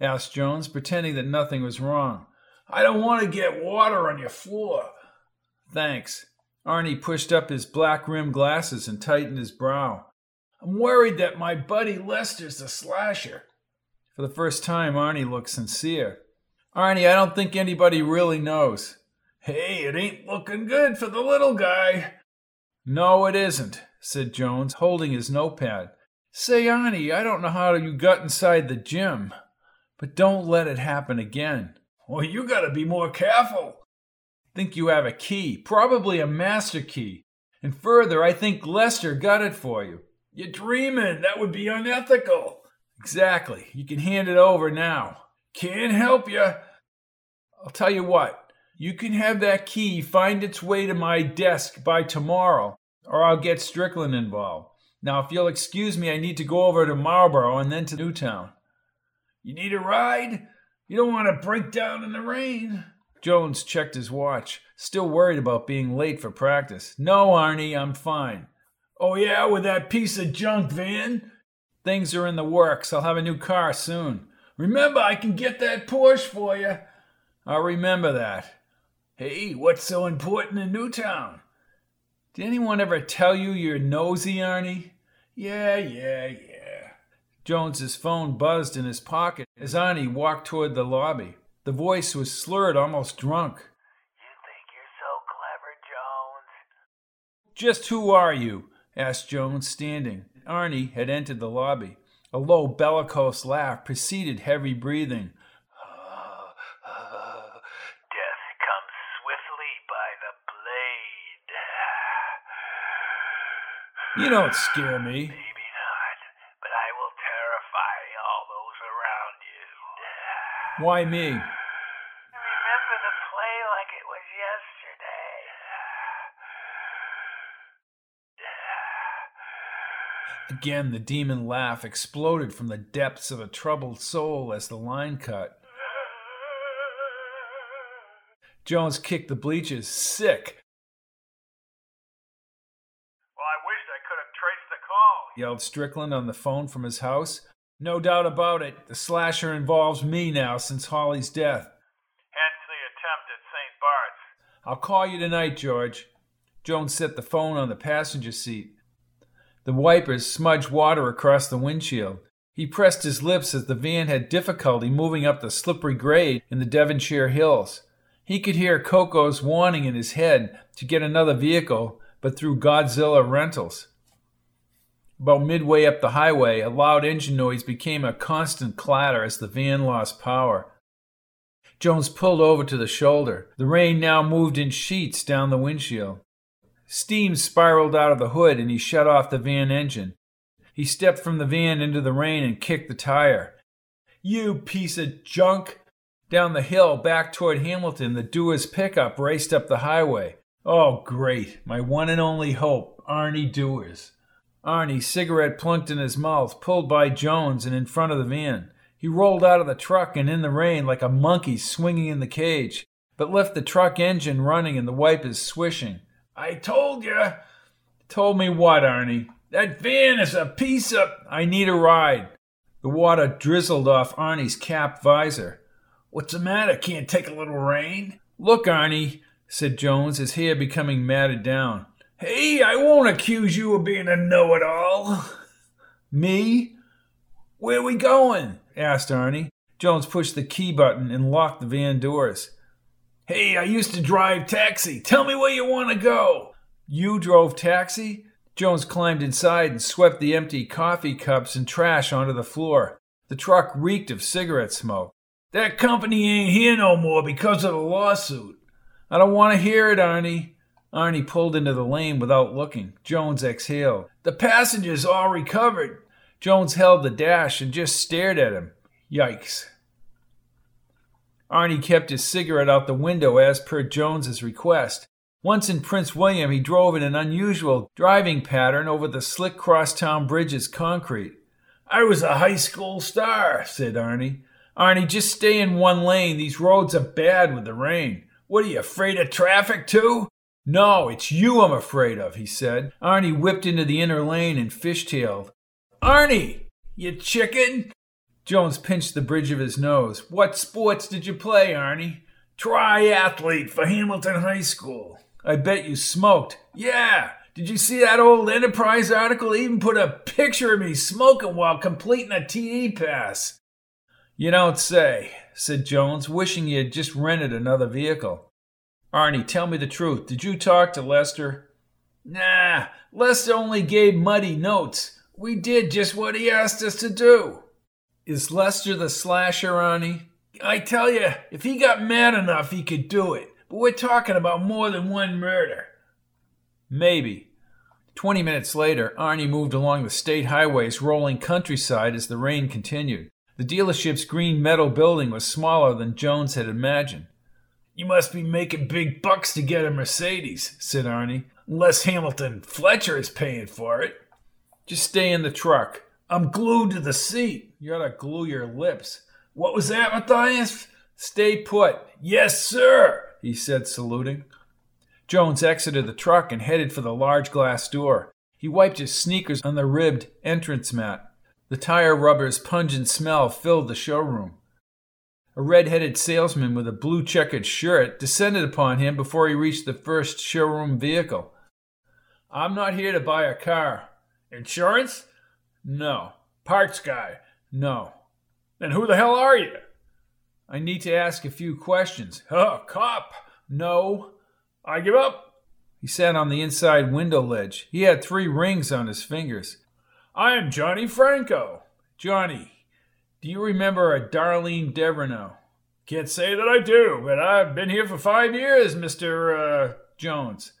Speaker 1: asked Jones, pretending that nothing was wrong. I don't want to get water on your floor. Thanks. Arnie pushed up his black rimmed glasses and tightened his brow. I'm worried that my buddy Lester's a slasher. For the first time, Arnie looked sincere. Arnie, I don't think anybody really knows. Hey, it ain't looking good for the little guy. No, it isn't, said Jones, holding his notepad. Say, Arnie, I don't know how you got inside the gym, but don't let it happen again.
Speaker 2: Well, you gotta be more careful.
Speaker 1: Think you have a key, probably a master key. And further, I think Lester got it for you.
Speaker 2: You're dreaming. That would be unethical.
Speaker 1: Exactly. You can hand it over now.
Speaker 2: Can't help you.
Speaker 1: I'll tell you what. You can have that key find its way to my desk by tomorrow, or I'll get Strickland involved. Now, if you'll excuse me, I need to go over to Marlboro and then to Newtown.
Speaker 2: You need a ride? You don't want to break down in the rain.
Speaker 1: Jones checked his watch, still worried about being late for practice. No, Arnie, I'm fine.
Speaker 2: Oh, yeah, with that piece of junk van?
Speaker 1: Things are in the works. I'll have a new car soon.
Speaker 2: Remember, I can get that Porsche for you.
Speaker 1: I'll remember that.
Speaker 2: Hey, what's so important in Newtown?
Speaker 1: Did anyone ever tell you you're nosy, Arnie?
Speaker 2: Yeah, yeah, yeah.
Speaker 1: Jones's phone buzzed in his pocket as Arnie walked toward the lobby. The voice was slurred, almost drunk.
Speaker 3: You think you're so clever, Jones?
Speaker 1: Just who are you? asked Jones, standing. Arnie had entered the lobby. A low, bellicose laugh preceded heavy breathing.
Speaker 3: Death comes swiftly by the blade.
Speaker 1: You don't scare me.
Speaker 3: Maybe not, but I will terrify all those around you.
Speaker 1: Why me?
Speaker 3: Remember the play like it was yesterday.
Speaker 1: Again, the demon laugh exploded from the depths of a troubled soul as the line cut. Jones kicked the bleachers, sick,
Speaker 3: Well, I wished I could have traced the call.
Speaker 1: yelled Strickland on the phone from his house. No doubt about it, the slasher involves me now since Holly's death.
Speaker 3: Hence the attempt at St. Bart's.
Speaker 1: I'll call you tonight, George. Jones set the phone on the passenger seat. The wipers smudged water across the windshield. He pressed his lips as the van had difficulty moving up the slippery grade in the Devonshire hills. He could hear Cocoa's warning in his head to get another vehicle, but through Godzilla Rentals. About midway up the highway, a loud engine noise became a constant clatter as the van lost power. Jones pulled over to the shoulder. The rain now moved in sheets down the windshield. Steam spiraled out of the hood and he shut off the van engine. He stepped from the van into the rain and kicked the tire. You piece of junk! Down the hill, back toward Hamilton, the Dewars pickup raced up the highway. Oh, great. My one and only hope, Arnie Dewars. Arnie, cigarette plunked in his mouth, pulled by Jones and in front of the van. He rolled out of the truck and in the rain like a monkey swinging in the cage, but left the truck engine running and the wipers swishing.
Speaker 2: I told you.
Speaker 1: Told me what, Arnie?
Speaker 2: That van is a piece of.
Speaker 1: I need a ride. The water drizzled off Arnie's cap visor.
Speaker 2: What's the matter? Can't take a little rain?
Speaker 1: Look, Arnie, said Jones, his hair becoming matted down.
Speaker 2: Hey, I won't accuse you of being a know it all.
Speaker 1: Me?
Speaker 2: Where we going?
Speaker 1: asked Arnie. Jones pushed the key button and locked the van doors.
Speaker 2: Hey, I used to drive taxi. Tell me where you want to go.
Speaker 1: You drove taxi? Jones climbed inside and swept the empty coffee cups and trash onto the floor. The truck reeked of cigarette smoke.
Speaker 2: That company ain't here no more because of the lawsuit.
Speaker 1: I don't want to hear it, Arnie. Arnie pulled into the lane without looking. Jones exhaled.
Speaker 2: The passengers all recovered.
Speaker 1: Jones held the dash and just stared at him. Yikes. Arnie kept his cigarette out the window as per Jones's request. Once in Prince William, he drove in an unusual driving pattern over the slick crosstown bridge's concrete.
Speaker 2: I was a high school star, said Arnie.
Speaker 1: Arnie, just stay in one lane. These roads are bad with the rain.
Speaker 2: What are you afraid of traffic too?
Speaker 1: No, it's you I'm afraid of, he said. Arnie whipped into the inner lane and fishtailed.
Speaker 2: Arnie, you chicken?
Speaker 1: Jones pinched the bridge of his nose. What sports did you play, Arnie?
Speaker 2: Triathlete for Hamilton High School.
Speaker 1: I bet you smoked.
Speaker 2: Yeah. Did you see that old Enterprise article? Even put a picture of me smoking while completing a TD pass.
Speaker 1: You don't say, said Jones, wishing he had just rented another vehicle. Arnie, tell me the truth. Did you talk to Lester? Nah, Lester only gave Muddy notes. We did just what he asked us to do. Is Lester the slasher, Arnie? I tell you, if he got mad enough, he could do it. But we're talking about more than one murder. Maybe. Twenty minutes later, Arnie moved along the state highway's rolling countryside as the rain continued. The dealership's green metal building was smaller than Jones had imagined. You must be making big bucks to get a Mercedes, said Arnie, unless Hamilton Fletcher is paying for it. Just stay in the truck. I'm glued to the seat. You ought to glue your lips. What was that, Matthias? Stay put. Yes, sir, he said, saluting. Jones exited the truck and headed for the large glass door. He wiped his sneakers on the ribbed entrance mat. The tire rubber's pungent smell filled the showroom. A red headed salesman with a blue checkered shirt descended upon him before he reached the first showroom vehicle. I'm not here to buy a car. Insurance? No. Parts guy? No. Then who the hell are you? I need to ask a few questions. Huh, cop? No. I give up. He sat on the inside window ledge. He had three rings on his fingers. I am Johnny Franco. Johnny, do you remember a Darlene Devereux? Can't say that I do, but I've been here for five years, Mr. Uh, Jones.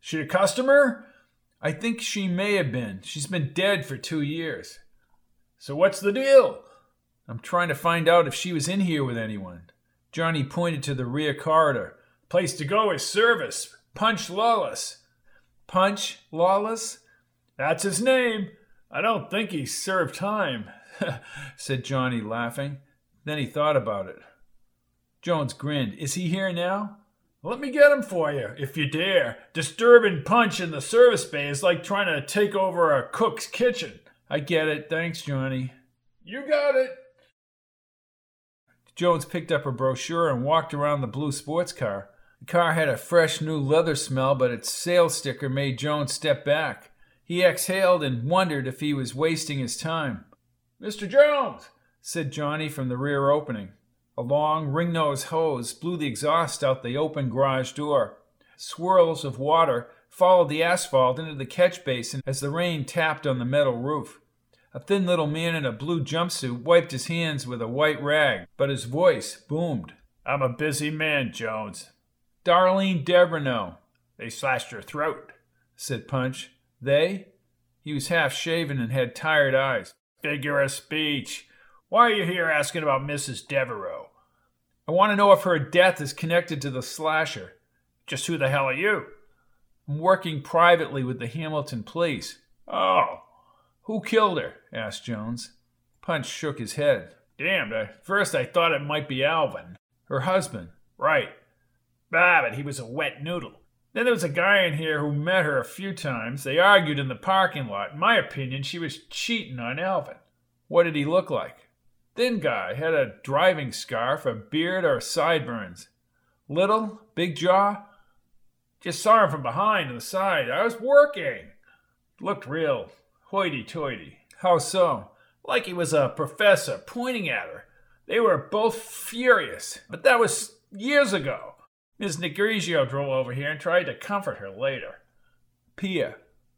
Speaker 1: She a customer? I think she may have been. She's been dead for two years. So what's the deal? I'm trying to find out if she was in here with anyone. Johnny pointed to the rear corridor. Place to go is service. Punch Lawless. Punch Lawless? That's his name. I don't think he served time, said Johnny, laughing. Then he thought about it. Jones grinned. Is he here now? Let me get him for you, if you dare. Disturbing Punch in the service bay is like trying to take over a cook's kitchen. I get it. Thanks, Johnny. You got it. Jones picked up a brochure and walked around the blue sports car. The car had a fresh new leather smell, but its sales sticker made Jones step back. He exhaled and wondered if he was wasting his time. Mr. Jones, said Johnny from the rear opening. A long, ring nosed hose blew the exhaust out the open garage door. Swirls of water followed the asphalt into the catch basin as the rain tapped on the metal roof. A thin little man in a blue jumpsuit wiped his hands with a white rag, but his voice boomed. I'm a busy man, Jones. Darlene Devereux. They slashed her throat, said Punch. They? He was half shaven and had tired eyes. Figure of speech. Why are you here asking about Mrs. Devereux? I want to know if her death is connected to the slasher. Just who the hell are you? I'm working privately with the Hamilton police. Oh. Who killed her? asked Jones. Punch shook his head. Damned, at first I thought it might be Alvin. Her husband. Right. Ah, but he was a wet noodle. Then there was a guy in here who met her a few times. They argued in the parking lot. In my opinion, she was cheating on Alvin. What did he look like? Thin guy, had a driving scarf, a beard, or sideburns. Little, big jaw. Just saw him from behind and the side. I was working. Looked real hoity toity. How so? Like he was a professor pointing at her. They were both furious, but that was years ago. Miss Negrigio drove over here and tried to comfort her later. Pia.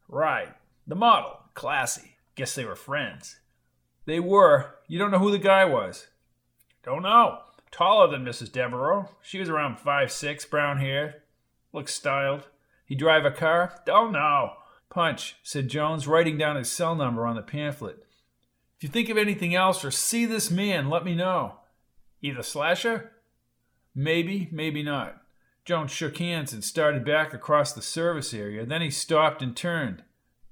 Speaker 1: Right. The model. Classy. Guess they were friends. They were. You don't know who the guy was? Don't know. Taller than Mrs. Devereux. She was around five six, brown hair. Looks styled. He drive a car? Don't know. Punch, said Jones, writing down his cell number on the pamphlet. If you think of anything else or see this man, let me know. Either Slasher? Maybe, maybe not. Jones shook hands and started back across the service area. Then he stopped and turned.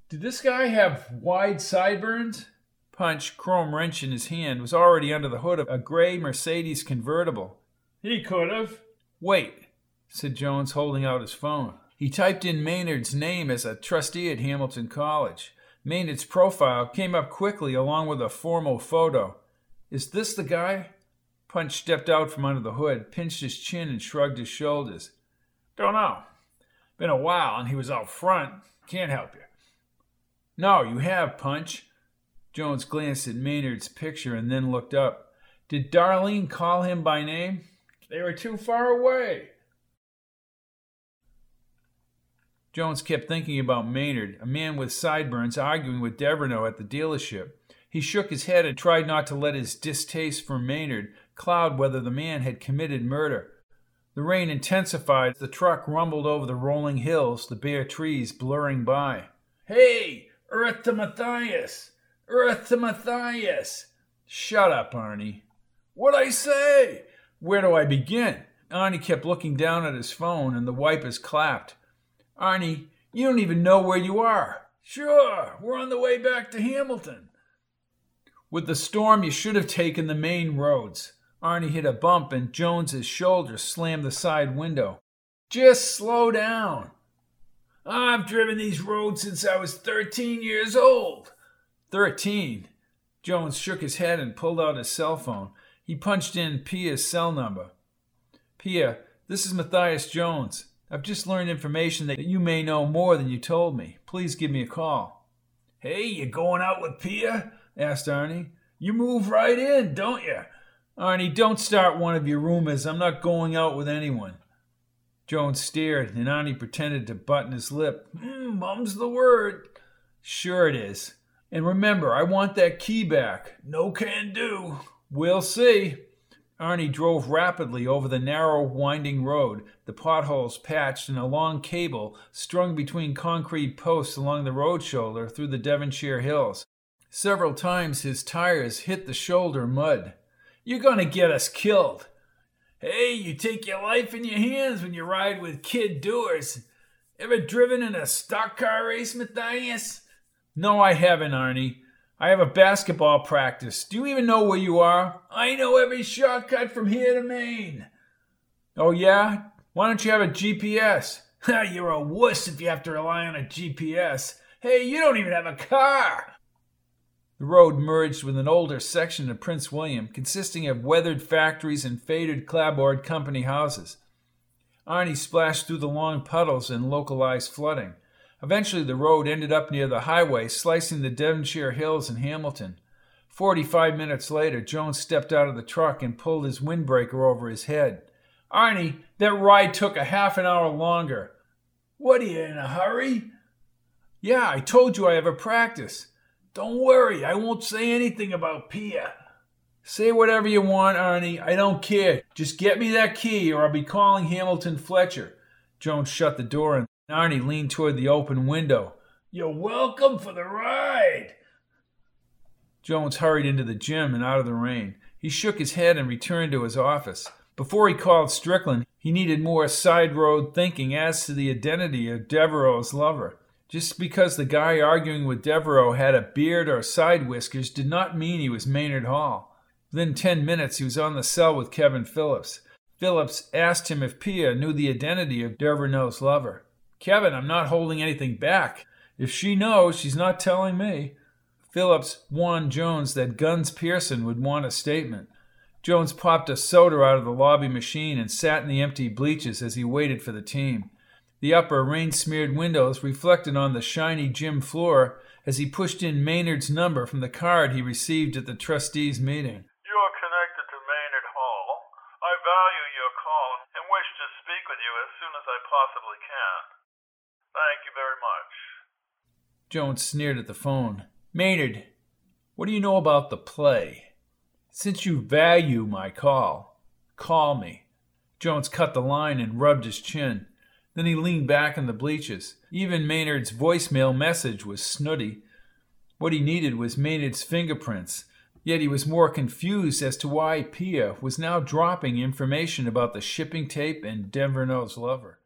Speaker 1: Did this guy have wide sideburns? Punch, chrome wrench in his hand, was already under the hood of a gray Mercedes convertible. He could have. Wait, said Jones, holding out his phone. He typed in Maynard's name as a trustee at Hamilton College. Maynard's profile came up quickly along with a formal photo. Is this the guy? Punch stepped out from under the hood, pinched his chin, and shrugged his shoulders. Don't know. Been a while, and he was out front. Can't help you. No, you have, Punch. Jones glanced at Maynard's picture and then looked up. Did Darlene call him by name? They were too far away. Jones kept thinking about Maynard, a man with sideburns arguing with Devereux at the dealership. He shook his head and tried not to let his distaste for Maynard cloud whether the man had committed murder. The rain intensified. The truck rumbled over the rolling hills, the bare trees blurring by. Hey, earth to Matthias! Earth to Matthias! Shut up, Arnie. What I say? Where do I begin? Arnie kept looking down at his phone and the wipers clapped. Arnie, you don't even know where you are. Sure, we're on the way back to Hamilton. With the storm, you should have taken the main roads. Arnie hit a bump and Jones's shoulder slammed the side window. Just slow down. I've driven these roads since I was 13 years old. 13? Jones shook his head and pulled out his cell phone. He punched in Pia's cell number. Pia, this is Matthias Jones. I've just learned information that you may know more than you told me. Please give me a call. Hey, you going out with Pia? asked Arnie. You move right in, don't you? Arnie, don't start one of your rumors. I'm not going out with anyone. Jones stared, and Arnie pretended to button his lip. Mm, mum's the word. Sure it is. And remember, I want that key back. No can do. We'll see. Arnie drove rapidly over the narrow, winding road, the potholes patched and a long cable strung between concrete posts along the road shoulder through the Devonshire hills. Several times his tires hit the shoulder mud. You're gonna get us killed. Hey, you take your life in your hands when you ride with kid Dewars. Ever driven in a stock car race, Matthias? No, I haven't, Arnie. I have a basketball practice. Do you even know where you are? I know every shortcut from here to Maine. Oh, yeah? Why don't you have a GPS? You're a wuss if you have to rely on a GPS. Hey, you don't even have a car. The road merged with an older section of Prince William, consisting of weathered factories and faded clapboard company houses. Arnie splashed through the long puddles and localized flooding. Eventually, the road ended up near the highway, slicing the Devonshire hills and Hamilton. Forty five minutes later, Jones stepped out of the truck and pulled his windbreaker over his head. Arnie, that ride took a half an hour longer. What are you in a hurry? Yeah, I told you I have a practice. Don't worry, I won't say anything about Pia. Say whatever you want, Arnie. I don't care. Just get me that key or I'll be calling Hamilton Fletcher. Jones shut the door and Arnie leaned toward the open window. You're welcome for the ride. Jones hurried into the gym and out of the rain. He shook his head and returned to his office. Before he called Strickland, he needed more side road thinking as to the identity of Devereux's lover. Just because the guy arguing with Devereux had a beard or side whiskers did not mean he was Maynard Hall. Within ten minutes, he was on the cell with Kevin Phillips. Phillips asked him if Pia knew the identity of Devereux's lover. Kevin, I'm not holding anything back. If she knows, she's not telling me. Phillips warned Jones that Guns Pearson would want a statement. Jones popped a soda out of the lobby machine and sat in the empty bleachers as he waited for the team. The upper, rain smeared windows reflected on the shiny gym floor as he pushed in Maynard's number from the card he received at the trustees' meeting.
Speaker 3: You are connected to Maynard Hall. I value your call and wish to speak with you as soon as I possibly can. Thank you very much.
Speaker 1: Jones sneered at the phone. Maynard, what do you know about the play? Since you value my call, call me. Jones cut the line and rubbed his chin. Then he leaned back in the bleachers. Even Maynard's voicemail message was snooty. What he needed was Maynard's fingerprints. Yet he was more confused as to why Pia was now dropping information about the shipping tape and Devereux's lover.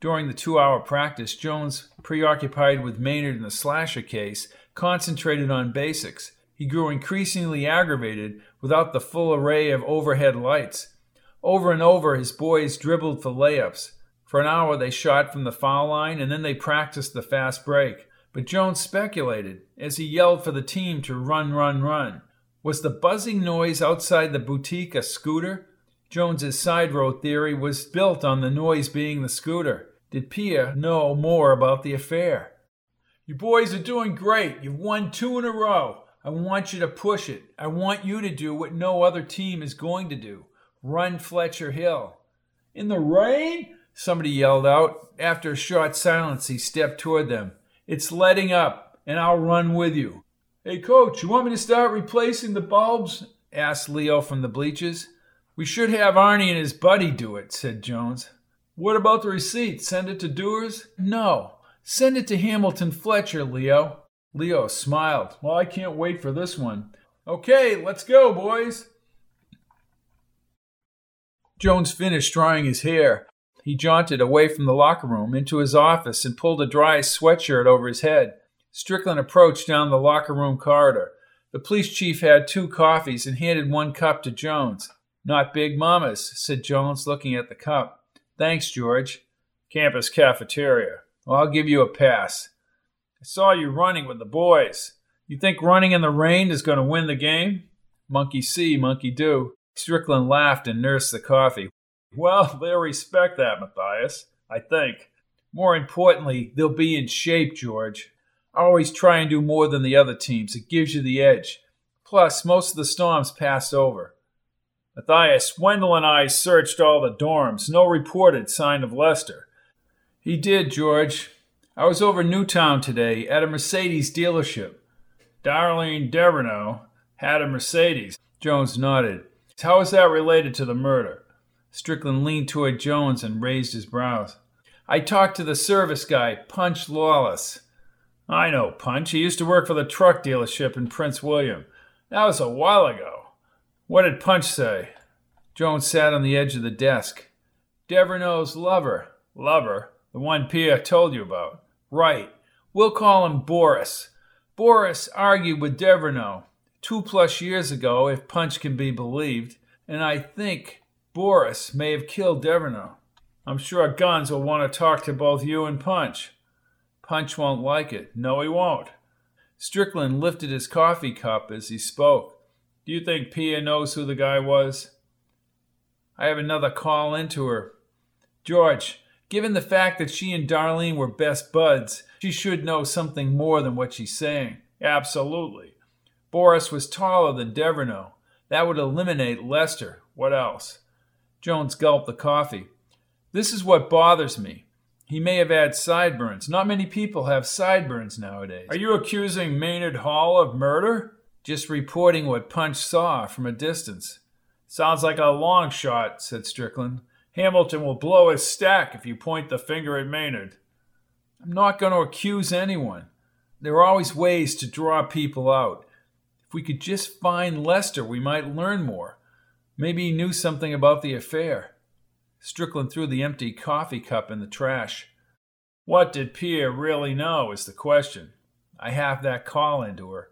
Speaker 1: During the two hour practice, Jones, preoccupied with Maynard and the slasher case, concentrated on basics. He grew increasingly aggravated without the full array of overhead lights. Over and over, his boys dribbled for layups. For an hour, they shot from the foul line and then they practiced the fast break. But Jones speculated as he yelled for the team to run, run, run. Was the buzzing noise outside the boutique a scooter? Jones's side road theory was built on the noise being the scooter. Did Pia know more about the affair? You boys are doing great. You've won two in a row. I want you to push it. I want you to do what no other team is going to do run Fletcher Hill. In the rain? Somebody yelled out. After a short silence, he stepped toward them. It's letting up, and I'll run with you. Hey, coach, you want me to start replacing the bulbs? asked Leo from the bleachers. We should have Arnie and his buddy do it, said Jones. What about the receipt? Send it to Dewars? No. Send it to Hamilton Fletcher, Leo. Leo smiled. Well, I can't wait for this one. Okay, let's go, boys. Jones finished drying his hair. He jaunted away from the locker room into his office and pulled a dry sweatshirt over his head. Strickland approached down the locker room corridor. The police chief had two coffees and handed one cup to Jones. Not Big Mama's, said Jones, looking at the cup. Thanks, George. Campus cafeteria. Well, I'll give you a pass. I saw you running with the boys. You think running in the rain is going to win the game? Monkey see, monkey do. Strickland laughed and nursed the coffee. Well, they'll respect that, Matthias. I think. More importantly, they'll be in shape, George. I Always try and do more than the other teams. It gives you the edge. Plus, most of the storms passed over. Matthias, Wendell and I searched all the dorms. No reported sign of Lester. He did, George. I was over Newtown today at a Mercedes dealership. Darlene Deverneau had a Mercedes. Jones nodded. How is that related to the murder? Strickland leaned toward Jones and raised his brows. I talked to the service guy, Punch Lawless. I know Punch. He used to work for the truck dealership in Prince William. That was a while ago. What did Punch say? Jones sat on the edge of the desk. Deverneau's lover. Lover? The one Pia told you about. Right. We'll call him Boris. Boris argued with Deverneau two plus years ago, if Punch can be believed, and I think Boris may have killed Deverneau. I'm sure Guns will want to talk to both you and Punch. Punch won't like it. No, he won't. Strickland lifted his coffee cup as he spoke. Do you think Pia knows who the guy was? I have another call into her. George, given the fact that she and Darlene were best buds, she should know something more than what she's saying. Absolutely. Boris was taller than Deverneau. That would eliminate Lester. What else? Jones gulped the coffee. This is what bothers me. He may have had sideburns. Not many people have sideburns nowadays. Are you accusing Maynard Hall of murder? just reporting what Punch saw from a distance. Sounds like a long shot, said Strickland. Hamilton will blow his stack if you point the finger at Maynard. I'm not going to accuse anyone. There are always ways to draw people out. If we could just find Lester, we might learn more. Maybe he knew something about the affair. Strickland threw the empty coffee cup in the trash. What did Pia really know is the question. I have that call into her.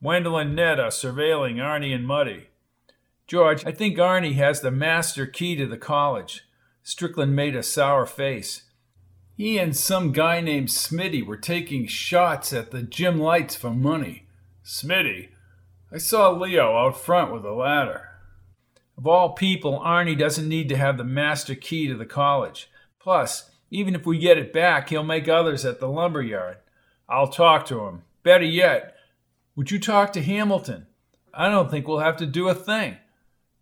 Speaker 1: Wendell and Ned are surveilling Arnie and Muddy. George, I think Arnie has the master key to the college. Strickland made a sour face. He and some guy named Smitty were taking shots at the gym lights for money. Smitty? I saw Leo out front with a ladder. Of all people, Arnie doesn't need to have the master key to the college. Plus, even if we get it back, he'll make others at the lumber yard. I'll talk to him. Better yet, would you talk to Hamilton? I don't think we'll have to do a thing.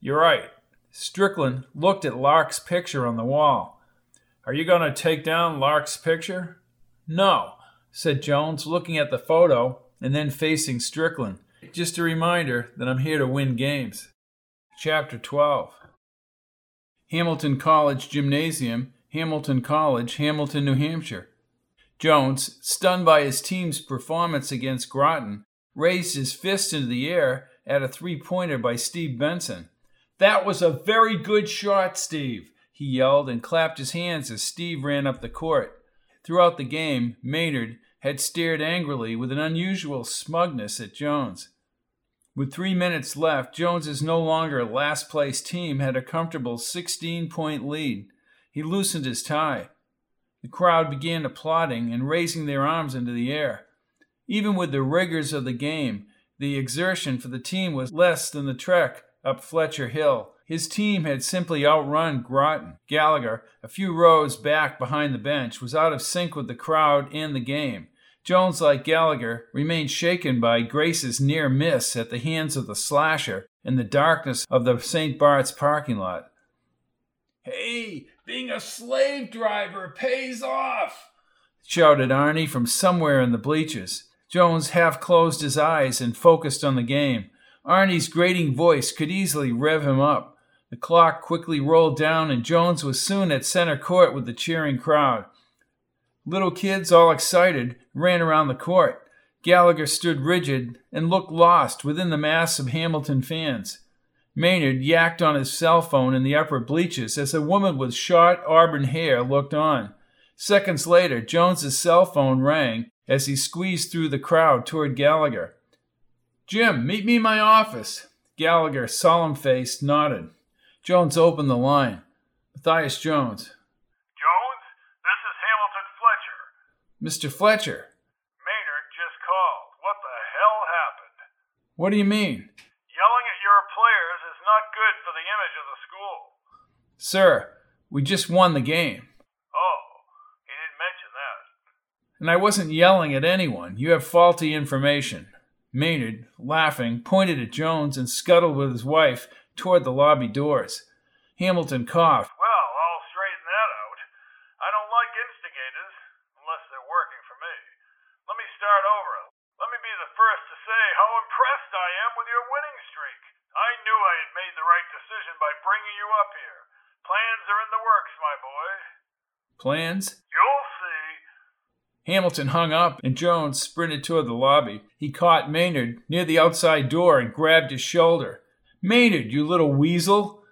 Speaker 1: You're right. Strickland looked at Lark's picture on the wall. Are you going to take down Lark's picture? No, said Jones, looking at the photo and then facing Strickland. Just a reminder that I'm here to win games. Chapter 12 Hamilton College Gymnasium, Hamilton College, Hamilton, New Hampshire. Jones, stunned by his team's performance against Groton, raised his fist into the air at a three pointer by Steve Benson. That was a very good shot, Steve, he yelled and clapped his hands as Steve ran up the court. Throughout the game, Maynard had stared angrily with an unusual smugness at Jones. With three minutes left, Jones's no longer last place team had a comfortable 16 point lead. He loosened his tie. The crowd began applauding and raising their arms into the air. Even with the rigors of the game, the exertion for the team was less than the trek up Fletcher Hill. His team had simply outrun Groton. Gallagher, a few rows back behind the bench, was out of sync with the crowd and the game. Jones, like Gallagher, remained shaken by Grace's near miss at the hands of the slasher in the darkness of the St. Bart's parking lot. Hey, Being a slave driver pays off, shouted Arnie from somewhere in the bleachers. Jones half closed his eyes and focused on the game. Arnie's grating voice could easily rev him up. The clock quickly rolled down, and Jones was soon at center court with the cheering crowd. Little kids, all excited, ran around the court. Gallagher stood rigid and looked lost within the mass of Hamilton fans. Maynard yacked on his cell phone in the upper bleachers as a woman with short auburn hair looked on. Seconds later, Jones's cell phone rang as he squeezed through the crowd toward Gallagher. Jim, meet me in my office. Gallagher, solemn faced, nodded. Jones opened the line. Matthias Jones.
Speaker 3: Jones, this is Hamilton Fletcher.
Speaker 1: Mr. Fletcher. Maynard just called. What the hell happened? What do you mean?
Speaker 3: Yelling at your players is not good for the image of the school.
Speaker 1: Sir, we just won the game.
Speaker 3: Oh, he didn't mention that.
Speaker 1: And I wasn't yelling at anyone. You have faulty information. Maynard, laughing, pointed at Jones and scuttled with his wife toward the lobby doors. Hamilton coughed.
Speaker 3: Well, I'll straighten that out. I don't like instigators, unless they're working for me. Let me start over. Let me be the first to say how impressed I am with your winning streak. I knew I had made the right decision by bringing you up here. Plans are in the works, my boy.
Speaker 1: Plans?
Speaker 3: You'll see.
Speaker 1: Hamilton hung up, and Jones sprinted toward the lobby. He caught Maynard near the outside door and grabbed his shoulder. Maynard, you little weasel!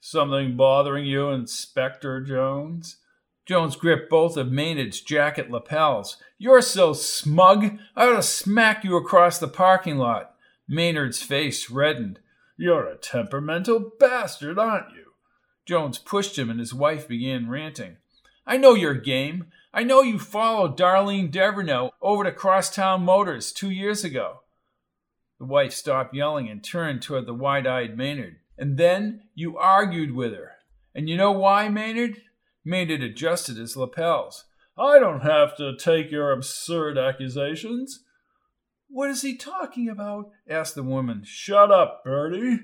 Speaker 1: Something bothering you, Inspector Jones? Jones gripped both of Maynard's jacket lapels. You're so smug, I ought to smack you across the parking lot. Maynard's face reddened. You're a temperamental bastard, aren't you? Jones pushed him, and his wife began ranting. I know your game. I know you followed Darlene Devereux over to Crosstown Motors two years ago. The wife stopped yelling and turned toward the wide eyed Maynard. And then you argued with her. And you know why, Maynard? Maynard adjusted his lapels. I don't have to take your absurd accusations. What is he talking about? asked the woman. Shut up, Bertie.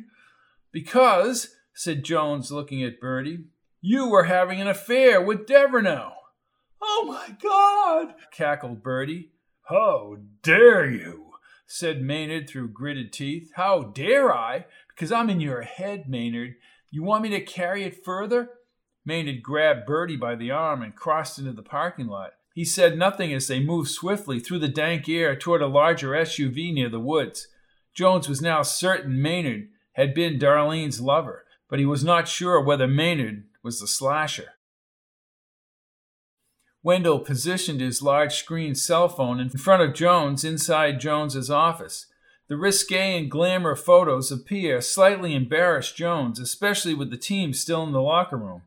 Speaker 1: Because, said Jones, looking at Bertie, you were having an affair with Devereux. Oh my God! cackled Bertie. How dare you? said Maynard through gritted teeth. How dare I? Because I'm in your head, Maynard. You want me to carry it further? Maynard grabbed Bertie by the arm and crossed into the parking lot. He said nothing as they moved swiftly through the dank air toward a larger SUV near the woods. Jones was now certain Maynard had been Darlene's lover, but he was not sure whether Maynard was the slasher. Wendell positioned his large screen cell phone in front of Jones inside Jones's office. The risque and glamour photos of Pia slightly embarrassed Jones, especially with the team still in the locker room.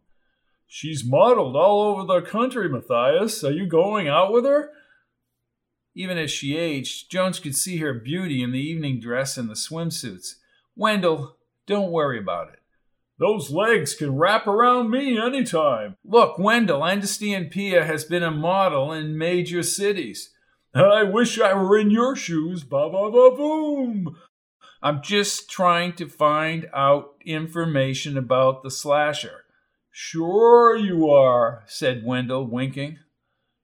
Speaker 1: She's modeled all over the country, Matthias. Are you going out with her? Even as she aged, Jones could see her beauty in the evening dress and the swimsuits. Wendell, don't worry about it. Those legs can wrap around me anytime. Look, Wendell, I understand Pia has been a model in major cities. I wish I were in your shoes. Ba ba ba boom. I'm just trying to find out information about the slasher. Sure you are, said Wendell, winking.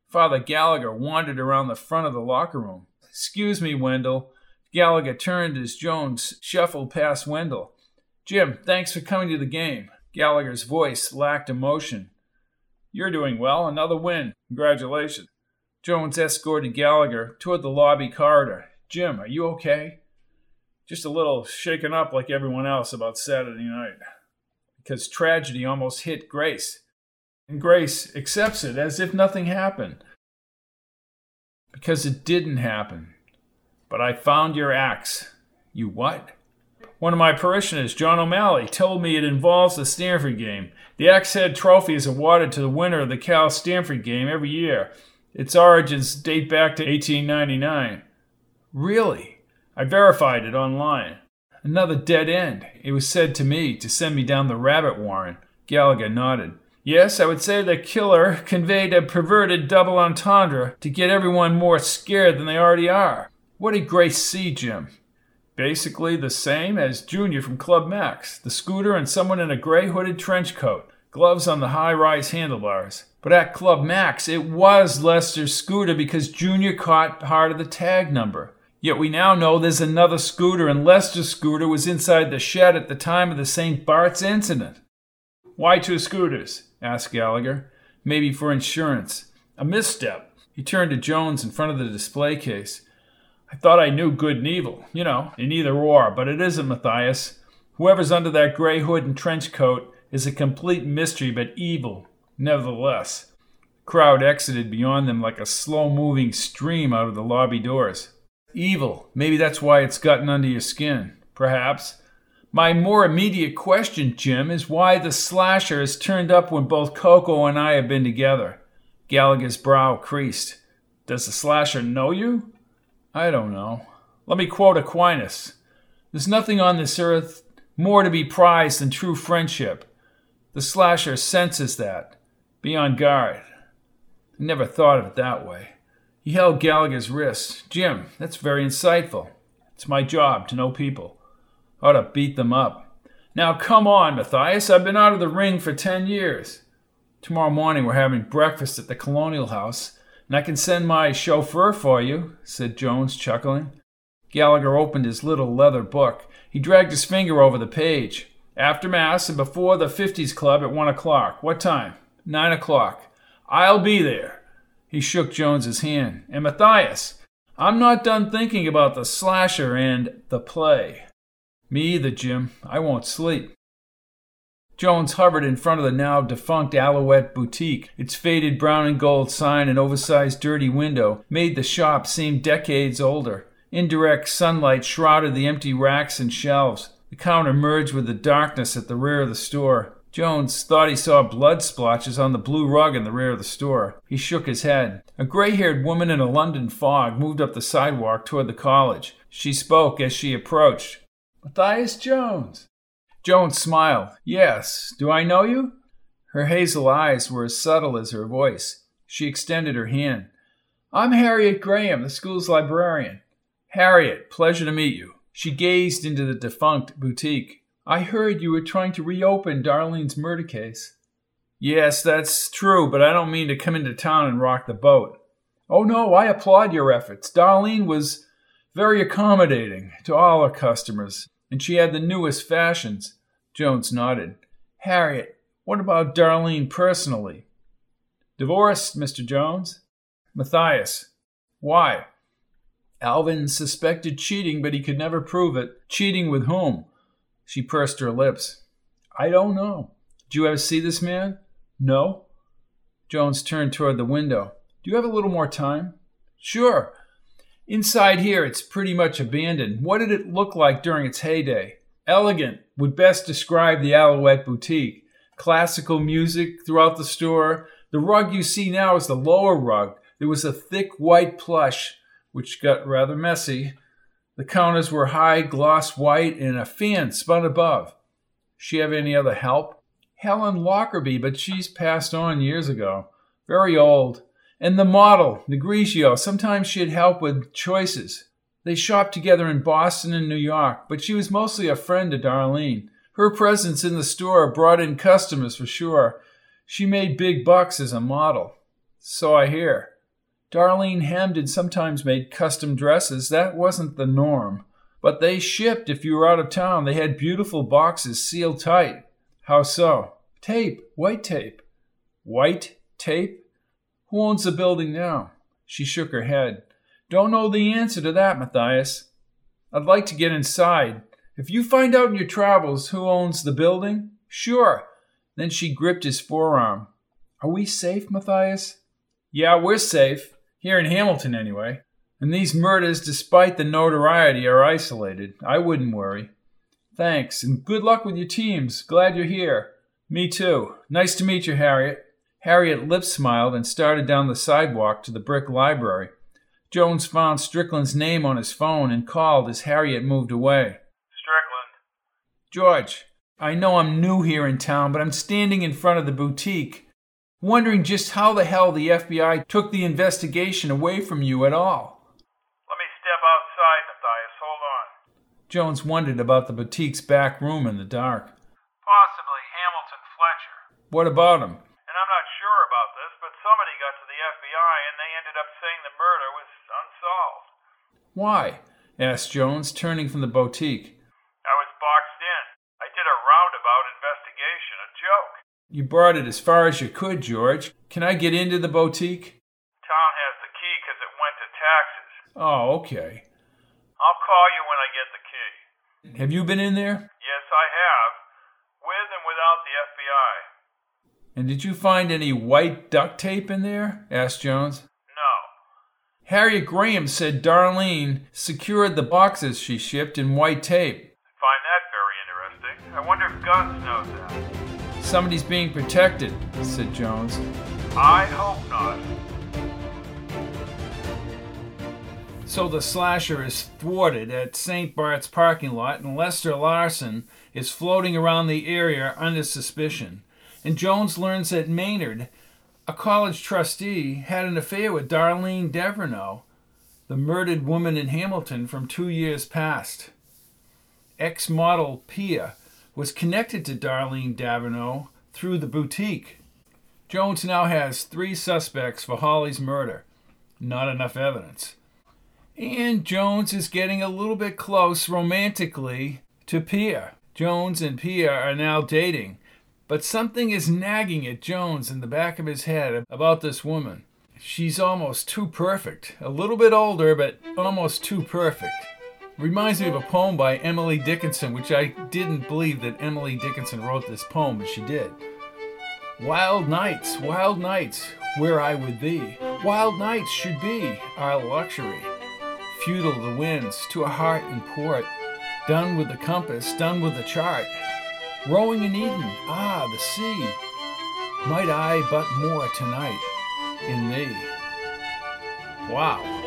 Speaker 1: Father Gallagher wandered around the front of the locker room. Excuse me, Wendell. Gallagher turned as Jones shuffled past Wendell. Jim, thanks for coming to the game. Gallagher's voice lacked emotion. You're doing well. Another win. Congratulations. Jones escorted Gallagher toward the lobby corridor. Jim, are you okay? Just a little shaken up like everyone else about Saturday night because tragedy almost hit Grace. And Grace accepts it as if nothing happened. Because it didn't happen. But I found your axe. You what? One of my parishioners, John O'Malley, told me it involves the Stanford game. The Axe Head Trophy is awarded to the winner of the Cal Stanford game every year. Its origins date back to 1899. Really? I verified it online. Another dead end. It was said to me to send me down the rabbit warren. Gallagher nodded. Yes, I would say the killer conveyed a perverted double entendre to get everyone more scared than they already are. What did Grace see, Jim? Basically the same as Junior from Club Max the scooter and someone in a gray hooded trench coat. gloves on the high rise handlebars. But at Club Max, it was Lester's scooter because Junior caught part of the tag number. Yet we now know there's another scooter, and Lester's scooter was inside the shed at the time of the St. Bart's incident. Why two scooters? asked Gallagher. Maybe for insurance. A misstep. He turned to Jones in front of the display case. I thought I knew good and evil, you know, in either or, but it isn't, Matthias. Whoever's under that gray hood and trench coat is a complete mystery, but evil, nevertheless. The crowd exited beyond them like a slow moving stream out of the lobby doors. Evil. Maybe that's why it's gotten under your skin. Perhaps. My more immediate question, Jim, is why the slasher has turned up when both Cocoa and I have been together. Gallagher's brow creased. Does the slasher know you? I don't know. Let me quote Aquinas There's nothing on this earth more to be prized than true friendship. The slasher senses that. Be on guard. I never thought of it that way. He held Gallagher's wrist. Jim, that's very insightful. It's my job to know people. Ought to beat them up. Now come on, Matthias. I've been out of the ring for ten years. Tomorrow morning we're having breakfast at the Colonial House, and I can send my chauffeur for you, said Jones, chuckling. Gallagher opened his little leather book. He dragged his finger over the page. After Mass and before the 50s Club at one o'clock. What time? Nine o'clock. I'll be there. He shook Jones's hand. And Matthias, I'm not done thinking about the slasher and the play. Me either, Jim. I won't sleep. Jones hovered in front of the now defunct Alouette boutique. Its faded brown and gold sign and oversized dirty window made the shop seem decades older. Indirect sunlight shrouded the empty racks and shelves. The counter merged with the darkness at the rear of the store. Jones thought he saw blood splotches on the blue rug in the rear of the store. He shook his head. A gray haired woman in a London fog moved up the sidewalk toward the college. She spoke as she approached. Matthias Jones. Jones smiled. Yes. Do I know you? Her hazel eyes were as subtle as her voice. She extended her hand. I'm Harriet Graham, the school's librarian. Harriet, pleasure to meet you. She gazed into the defunct boutique. I heard you were trying to reopen Darlene's murder case. Yes, that's true, but I don't mean to come into town and rock the boat. Oh no, I applaud your efforts. Darlene was very accommodating to all her customers, and she had the newest fashions. Jones nodded. Harriet, what about Darlene personally? Divorced, Mr. Jones? Matthias. Why? Alvin suspected cheating, but he could never prove it. Cheating with whom? She pursed her lips. I don't know. Did you ever see this man? No. Jones turned toward the window. Do you have a little more time? Sure. Inside here, it's pretty much abandoned. What did it look like during its heyday? Elegant would best describe the Alouette boutique. Classical music throughout the store. The rug you see now is the lower rug. There was a thick white plush which got rather messy. The counters were high gloss white and a fan spun above. She have any other help? Helen Lockerbie, but she's passed on years ago. Very old. And the model, Negrigio, sometimes she'd help with choices. They shopped together in Boston and New York, but she was mostly a friend to Darlene. Her presence in the store brought in customers for sure. She made big bucks as a model. So I hear. Darlene Hamden sometimes made custom dresses. That wasn't the norm. But they shipped if you were out of town. They had beautiful boxes sealed tight. How so? Tape, white tape. White tape? Who owns the building now? She shook her head. Don't know the answer to that, Matthias. I'd like to get inside. If you find out in your travels who owns the building, sure. Then she gripped his forearm. Are we safe, Matthias? Yeah, we're safe. Here in Hamilton, anyway. And these murders, despite the notoriety, are isolated. I wouldn't worry. Thanks, and good luck with your teams. Glad you're here. Me too. Nice to meet you, Harriet. Harriet lip smiled and started down the sidewalk to the brick library. Jones found Strickland's name on his phone and called as Harriet moved away.
Speaker 3: Strickland.
Speaker 1: George, I know I'm new here in town, but I'm standing in front of the boutique wondering just how the hell the FBI took the investigation away from you at all.
Speaker 3: Let me step outside, Matthias. Hold on.
Speaker 1: Jones wondered about the boutique's back room in the dark.
Speaker 3: Possibly Hamilton Fletcher.
Speaker 1: What about him?
Speaker 3: And I'm not sure about this, but somebody got to the FBI and they ended up saying the murder was unsolved.
Speaker 1: Why? asked Jones, turning from the boutique.
Speaker 3: I was boxed in. I did a roundabout investigation, a joke.
Speaker 1: You brought it as far as you could, George. Can I get into the boutique?
Speaker 3: Tom has the key because it went to taxes.
Speaker 1: Oh, okay.
Speaker 3: I'll call you when I get the key.
Speaker 1: Have you been in there?
Speaker 3: Yes, I have. With and without the FBI.
Speaker 1: And did you find any white duct tape in there? asked Jones.
Speaker 3: No.
Speaker 1: Harriet Graham said Darlene secured the boxes she shipped in white tape.
Speaker 3: I find that very interesting. I wonder if Guns knows that.
Speaker 1: Somebody's being protected, said Jones.
Speaker 3: I hope not.
Speaker 1: So the slasher is thwarted at St. Bart's parking lot, and Lester Larson is floating around the area under suspicion. And Jones learns that Maynard, a college trustee, had an affair with Darlene Devereux, the murdered woman in Hamilton from two years past. Ex model Pia was connected to Darlene Devereux through the boutique. Jones now has three suspects for Holly's murder. Not enough evidence. And Jones is getting a little bit close romantically to Pia. Jones and Pia are now dating, but something is nagging at Jones in the back of his head about this woman. She's almost too perfect. A little bit older, but almost too perfect. Reminds me of a poem by Emily Dickinson, which I didn't believe that Emily Dickinson wrote this poem, but she did. Wild nights, wild nights, where I would be. Wild nights should be our luxury. Futile the winds to a heart in port. Done with the compass, done with the chart. Rowing in Eden, ah, the sea. Might I but moor tonight in thee. Wow.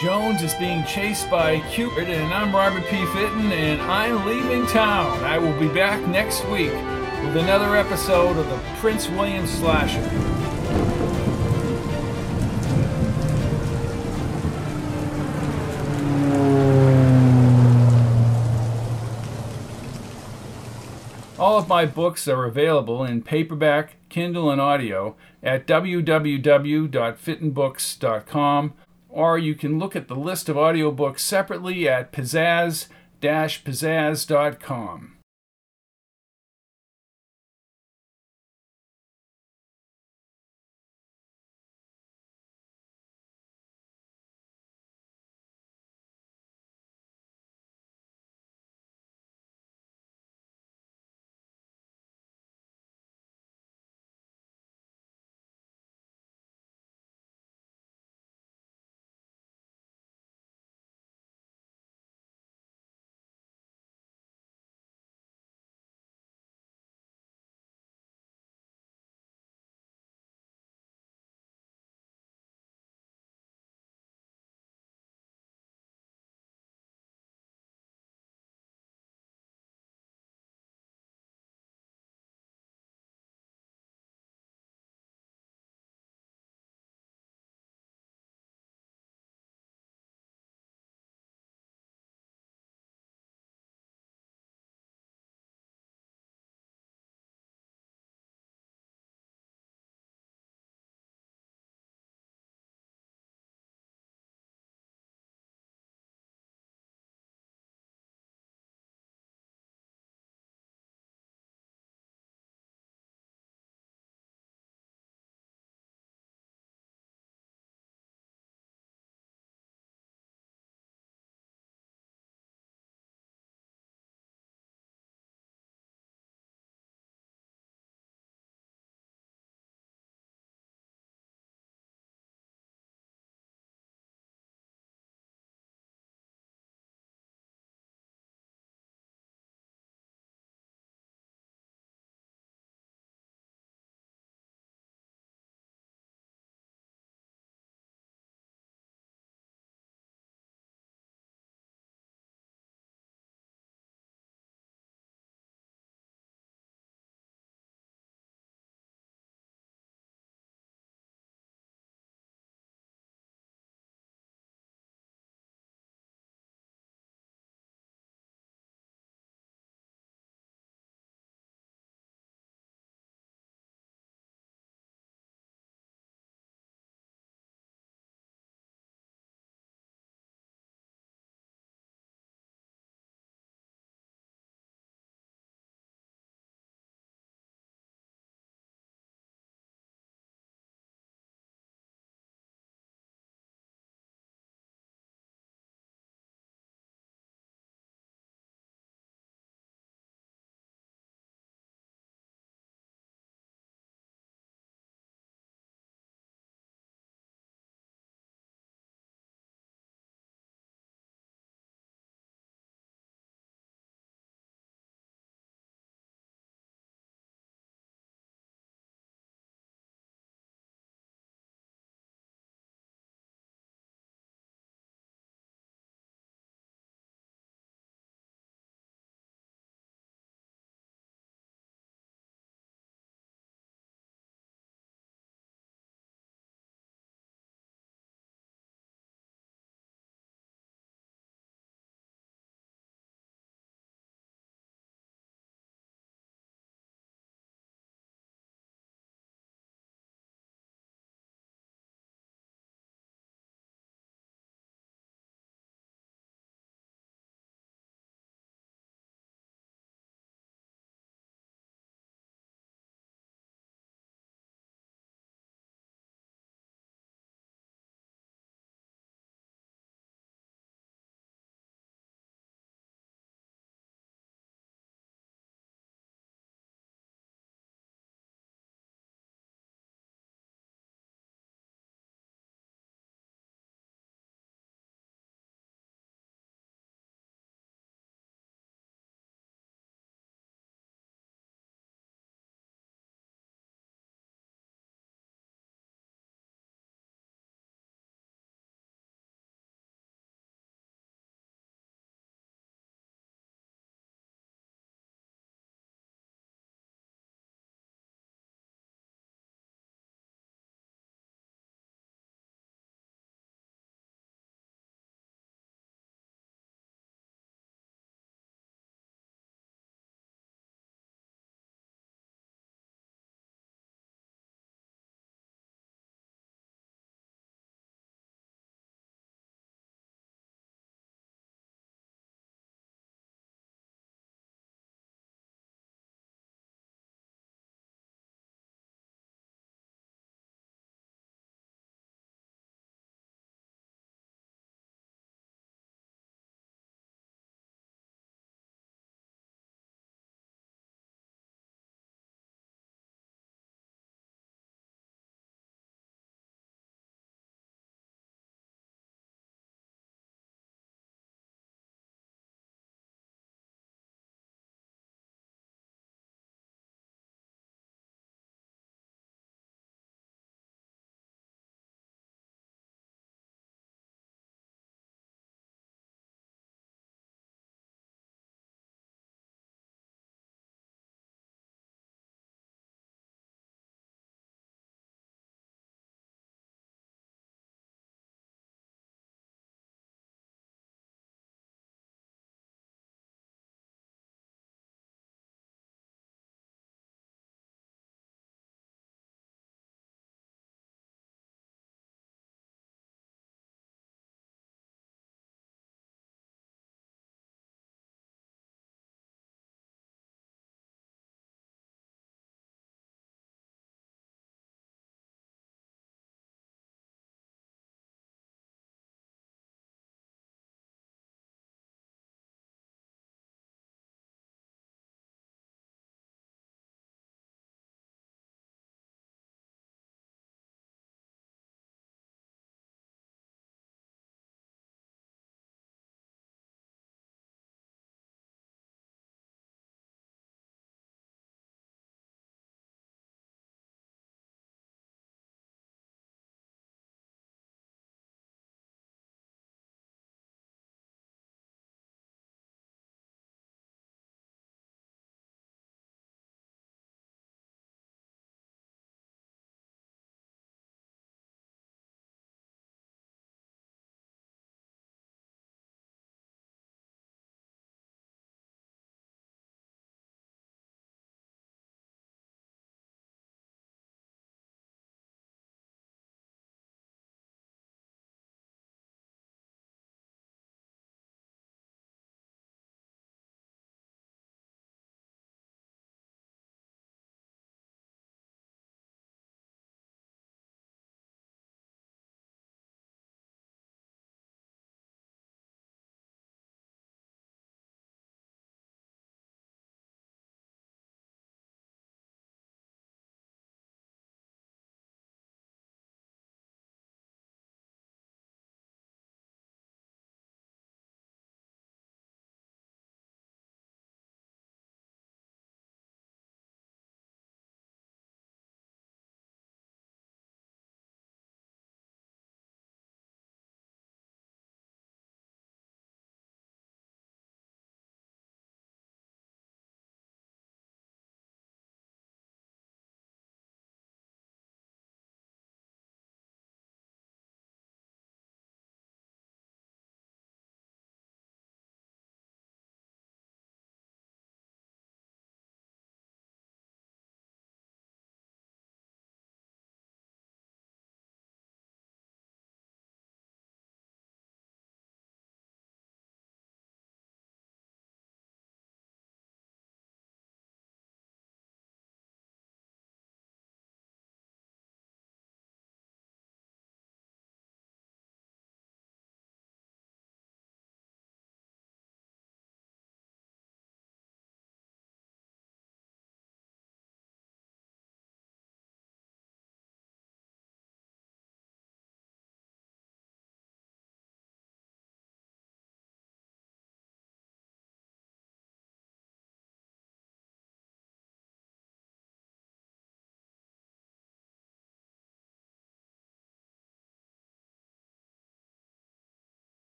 Speaker 1: Jones is being chased by Cupid, and I'm Robert P. Fitton, and I'm leaving town. I will be back next week with another episode of the Prince William Slasher. All of my books are available in paperback, Kindle, and audio at www.fittonbooks.com, or you can look at the list of audiobooks separately at pizzazz-pizzazz.com.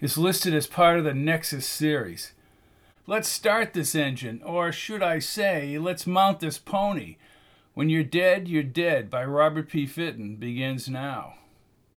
Speaker 1: is listed as part of the Nexus series. Let's start this engine, or should I say, let's mount this pony. When You're Dead, You're Dead by Robert P. Fitton begins now.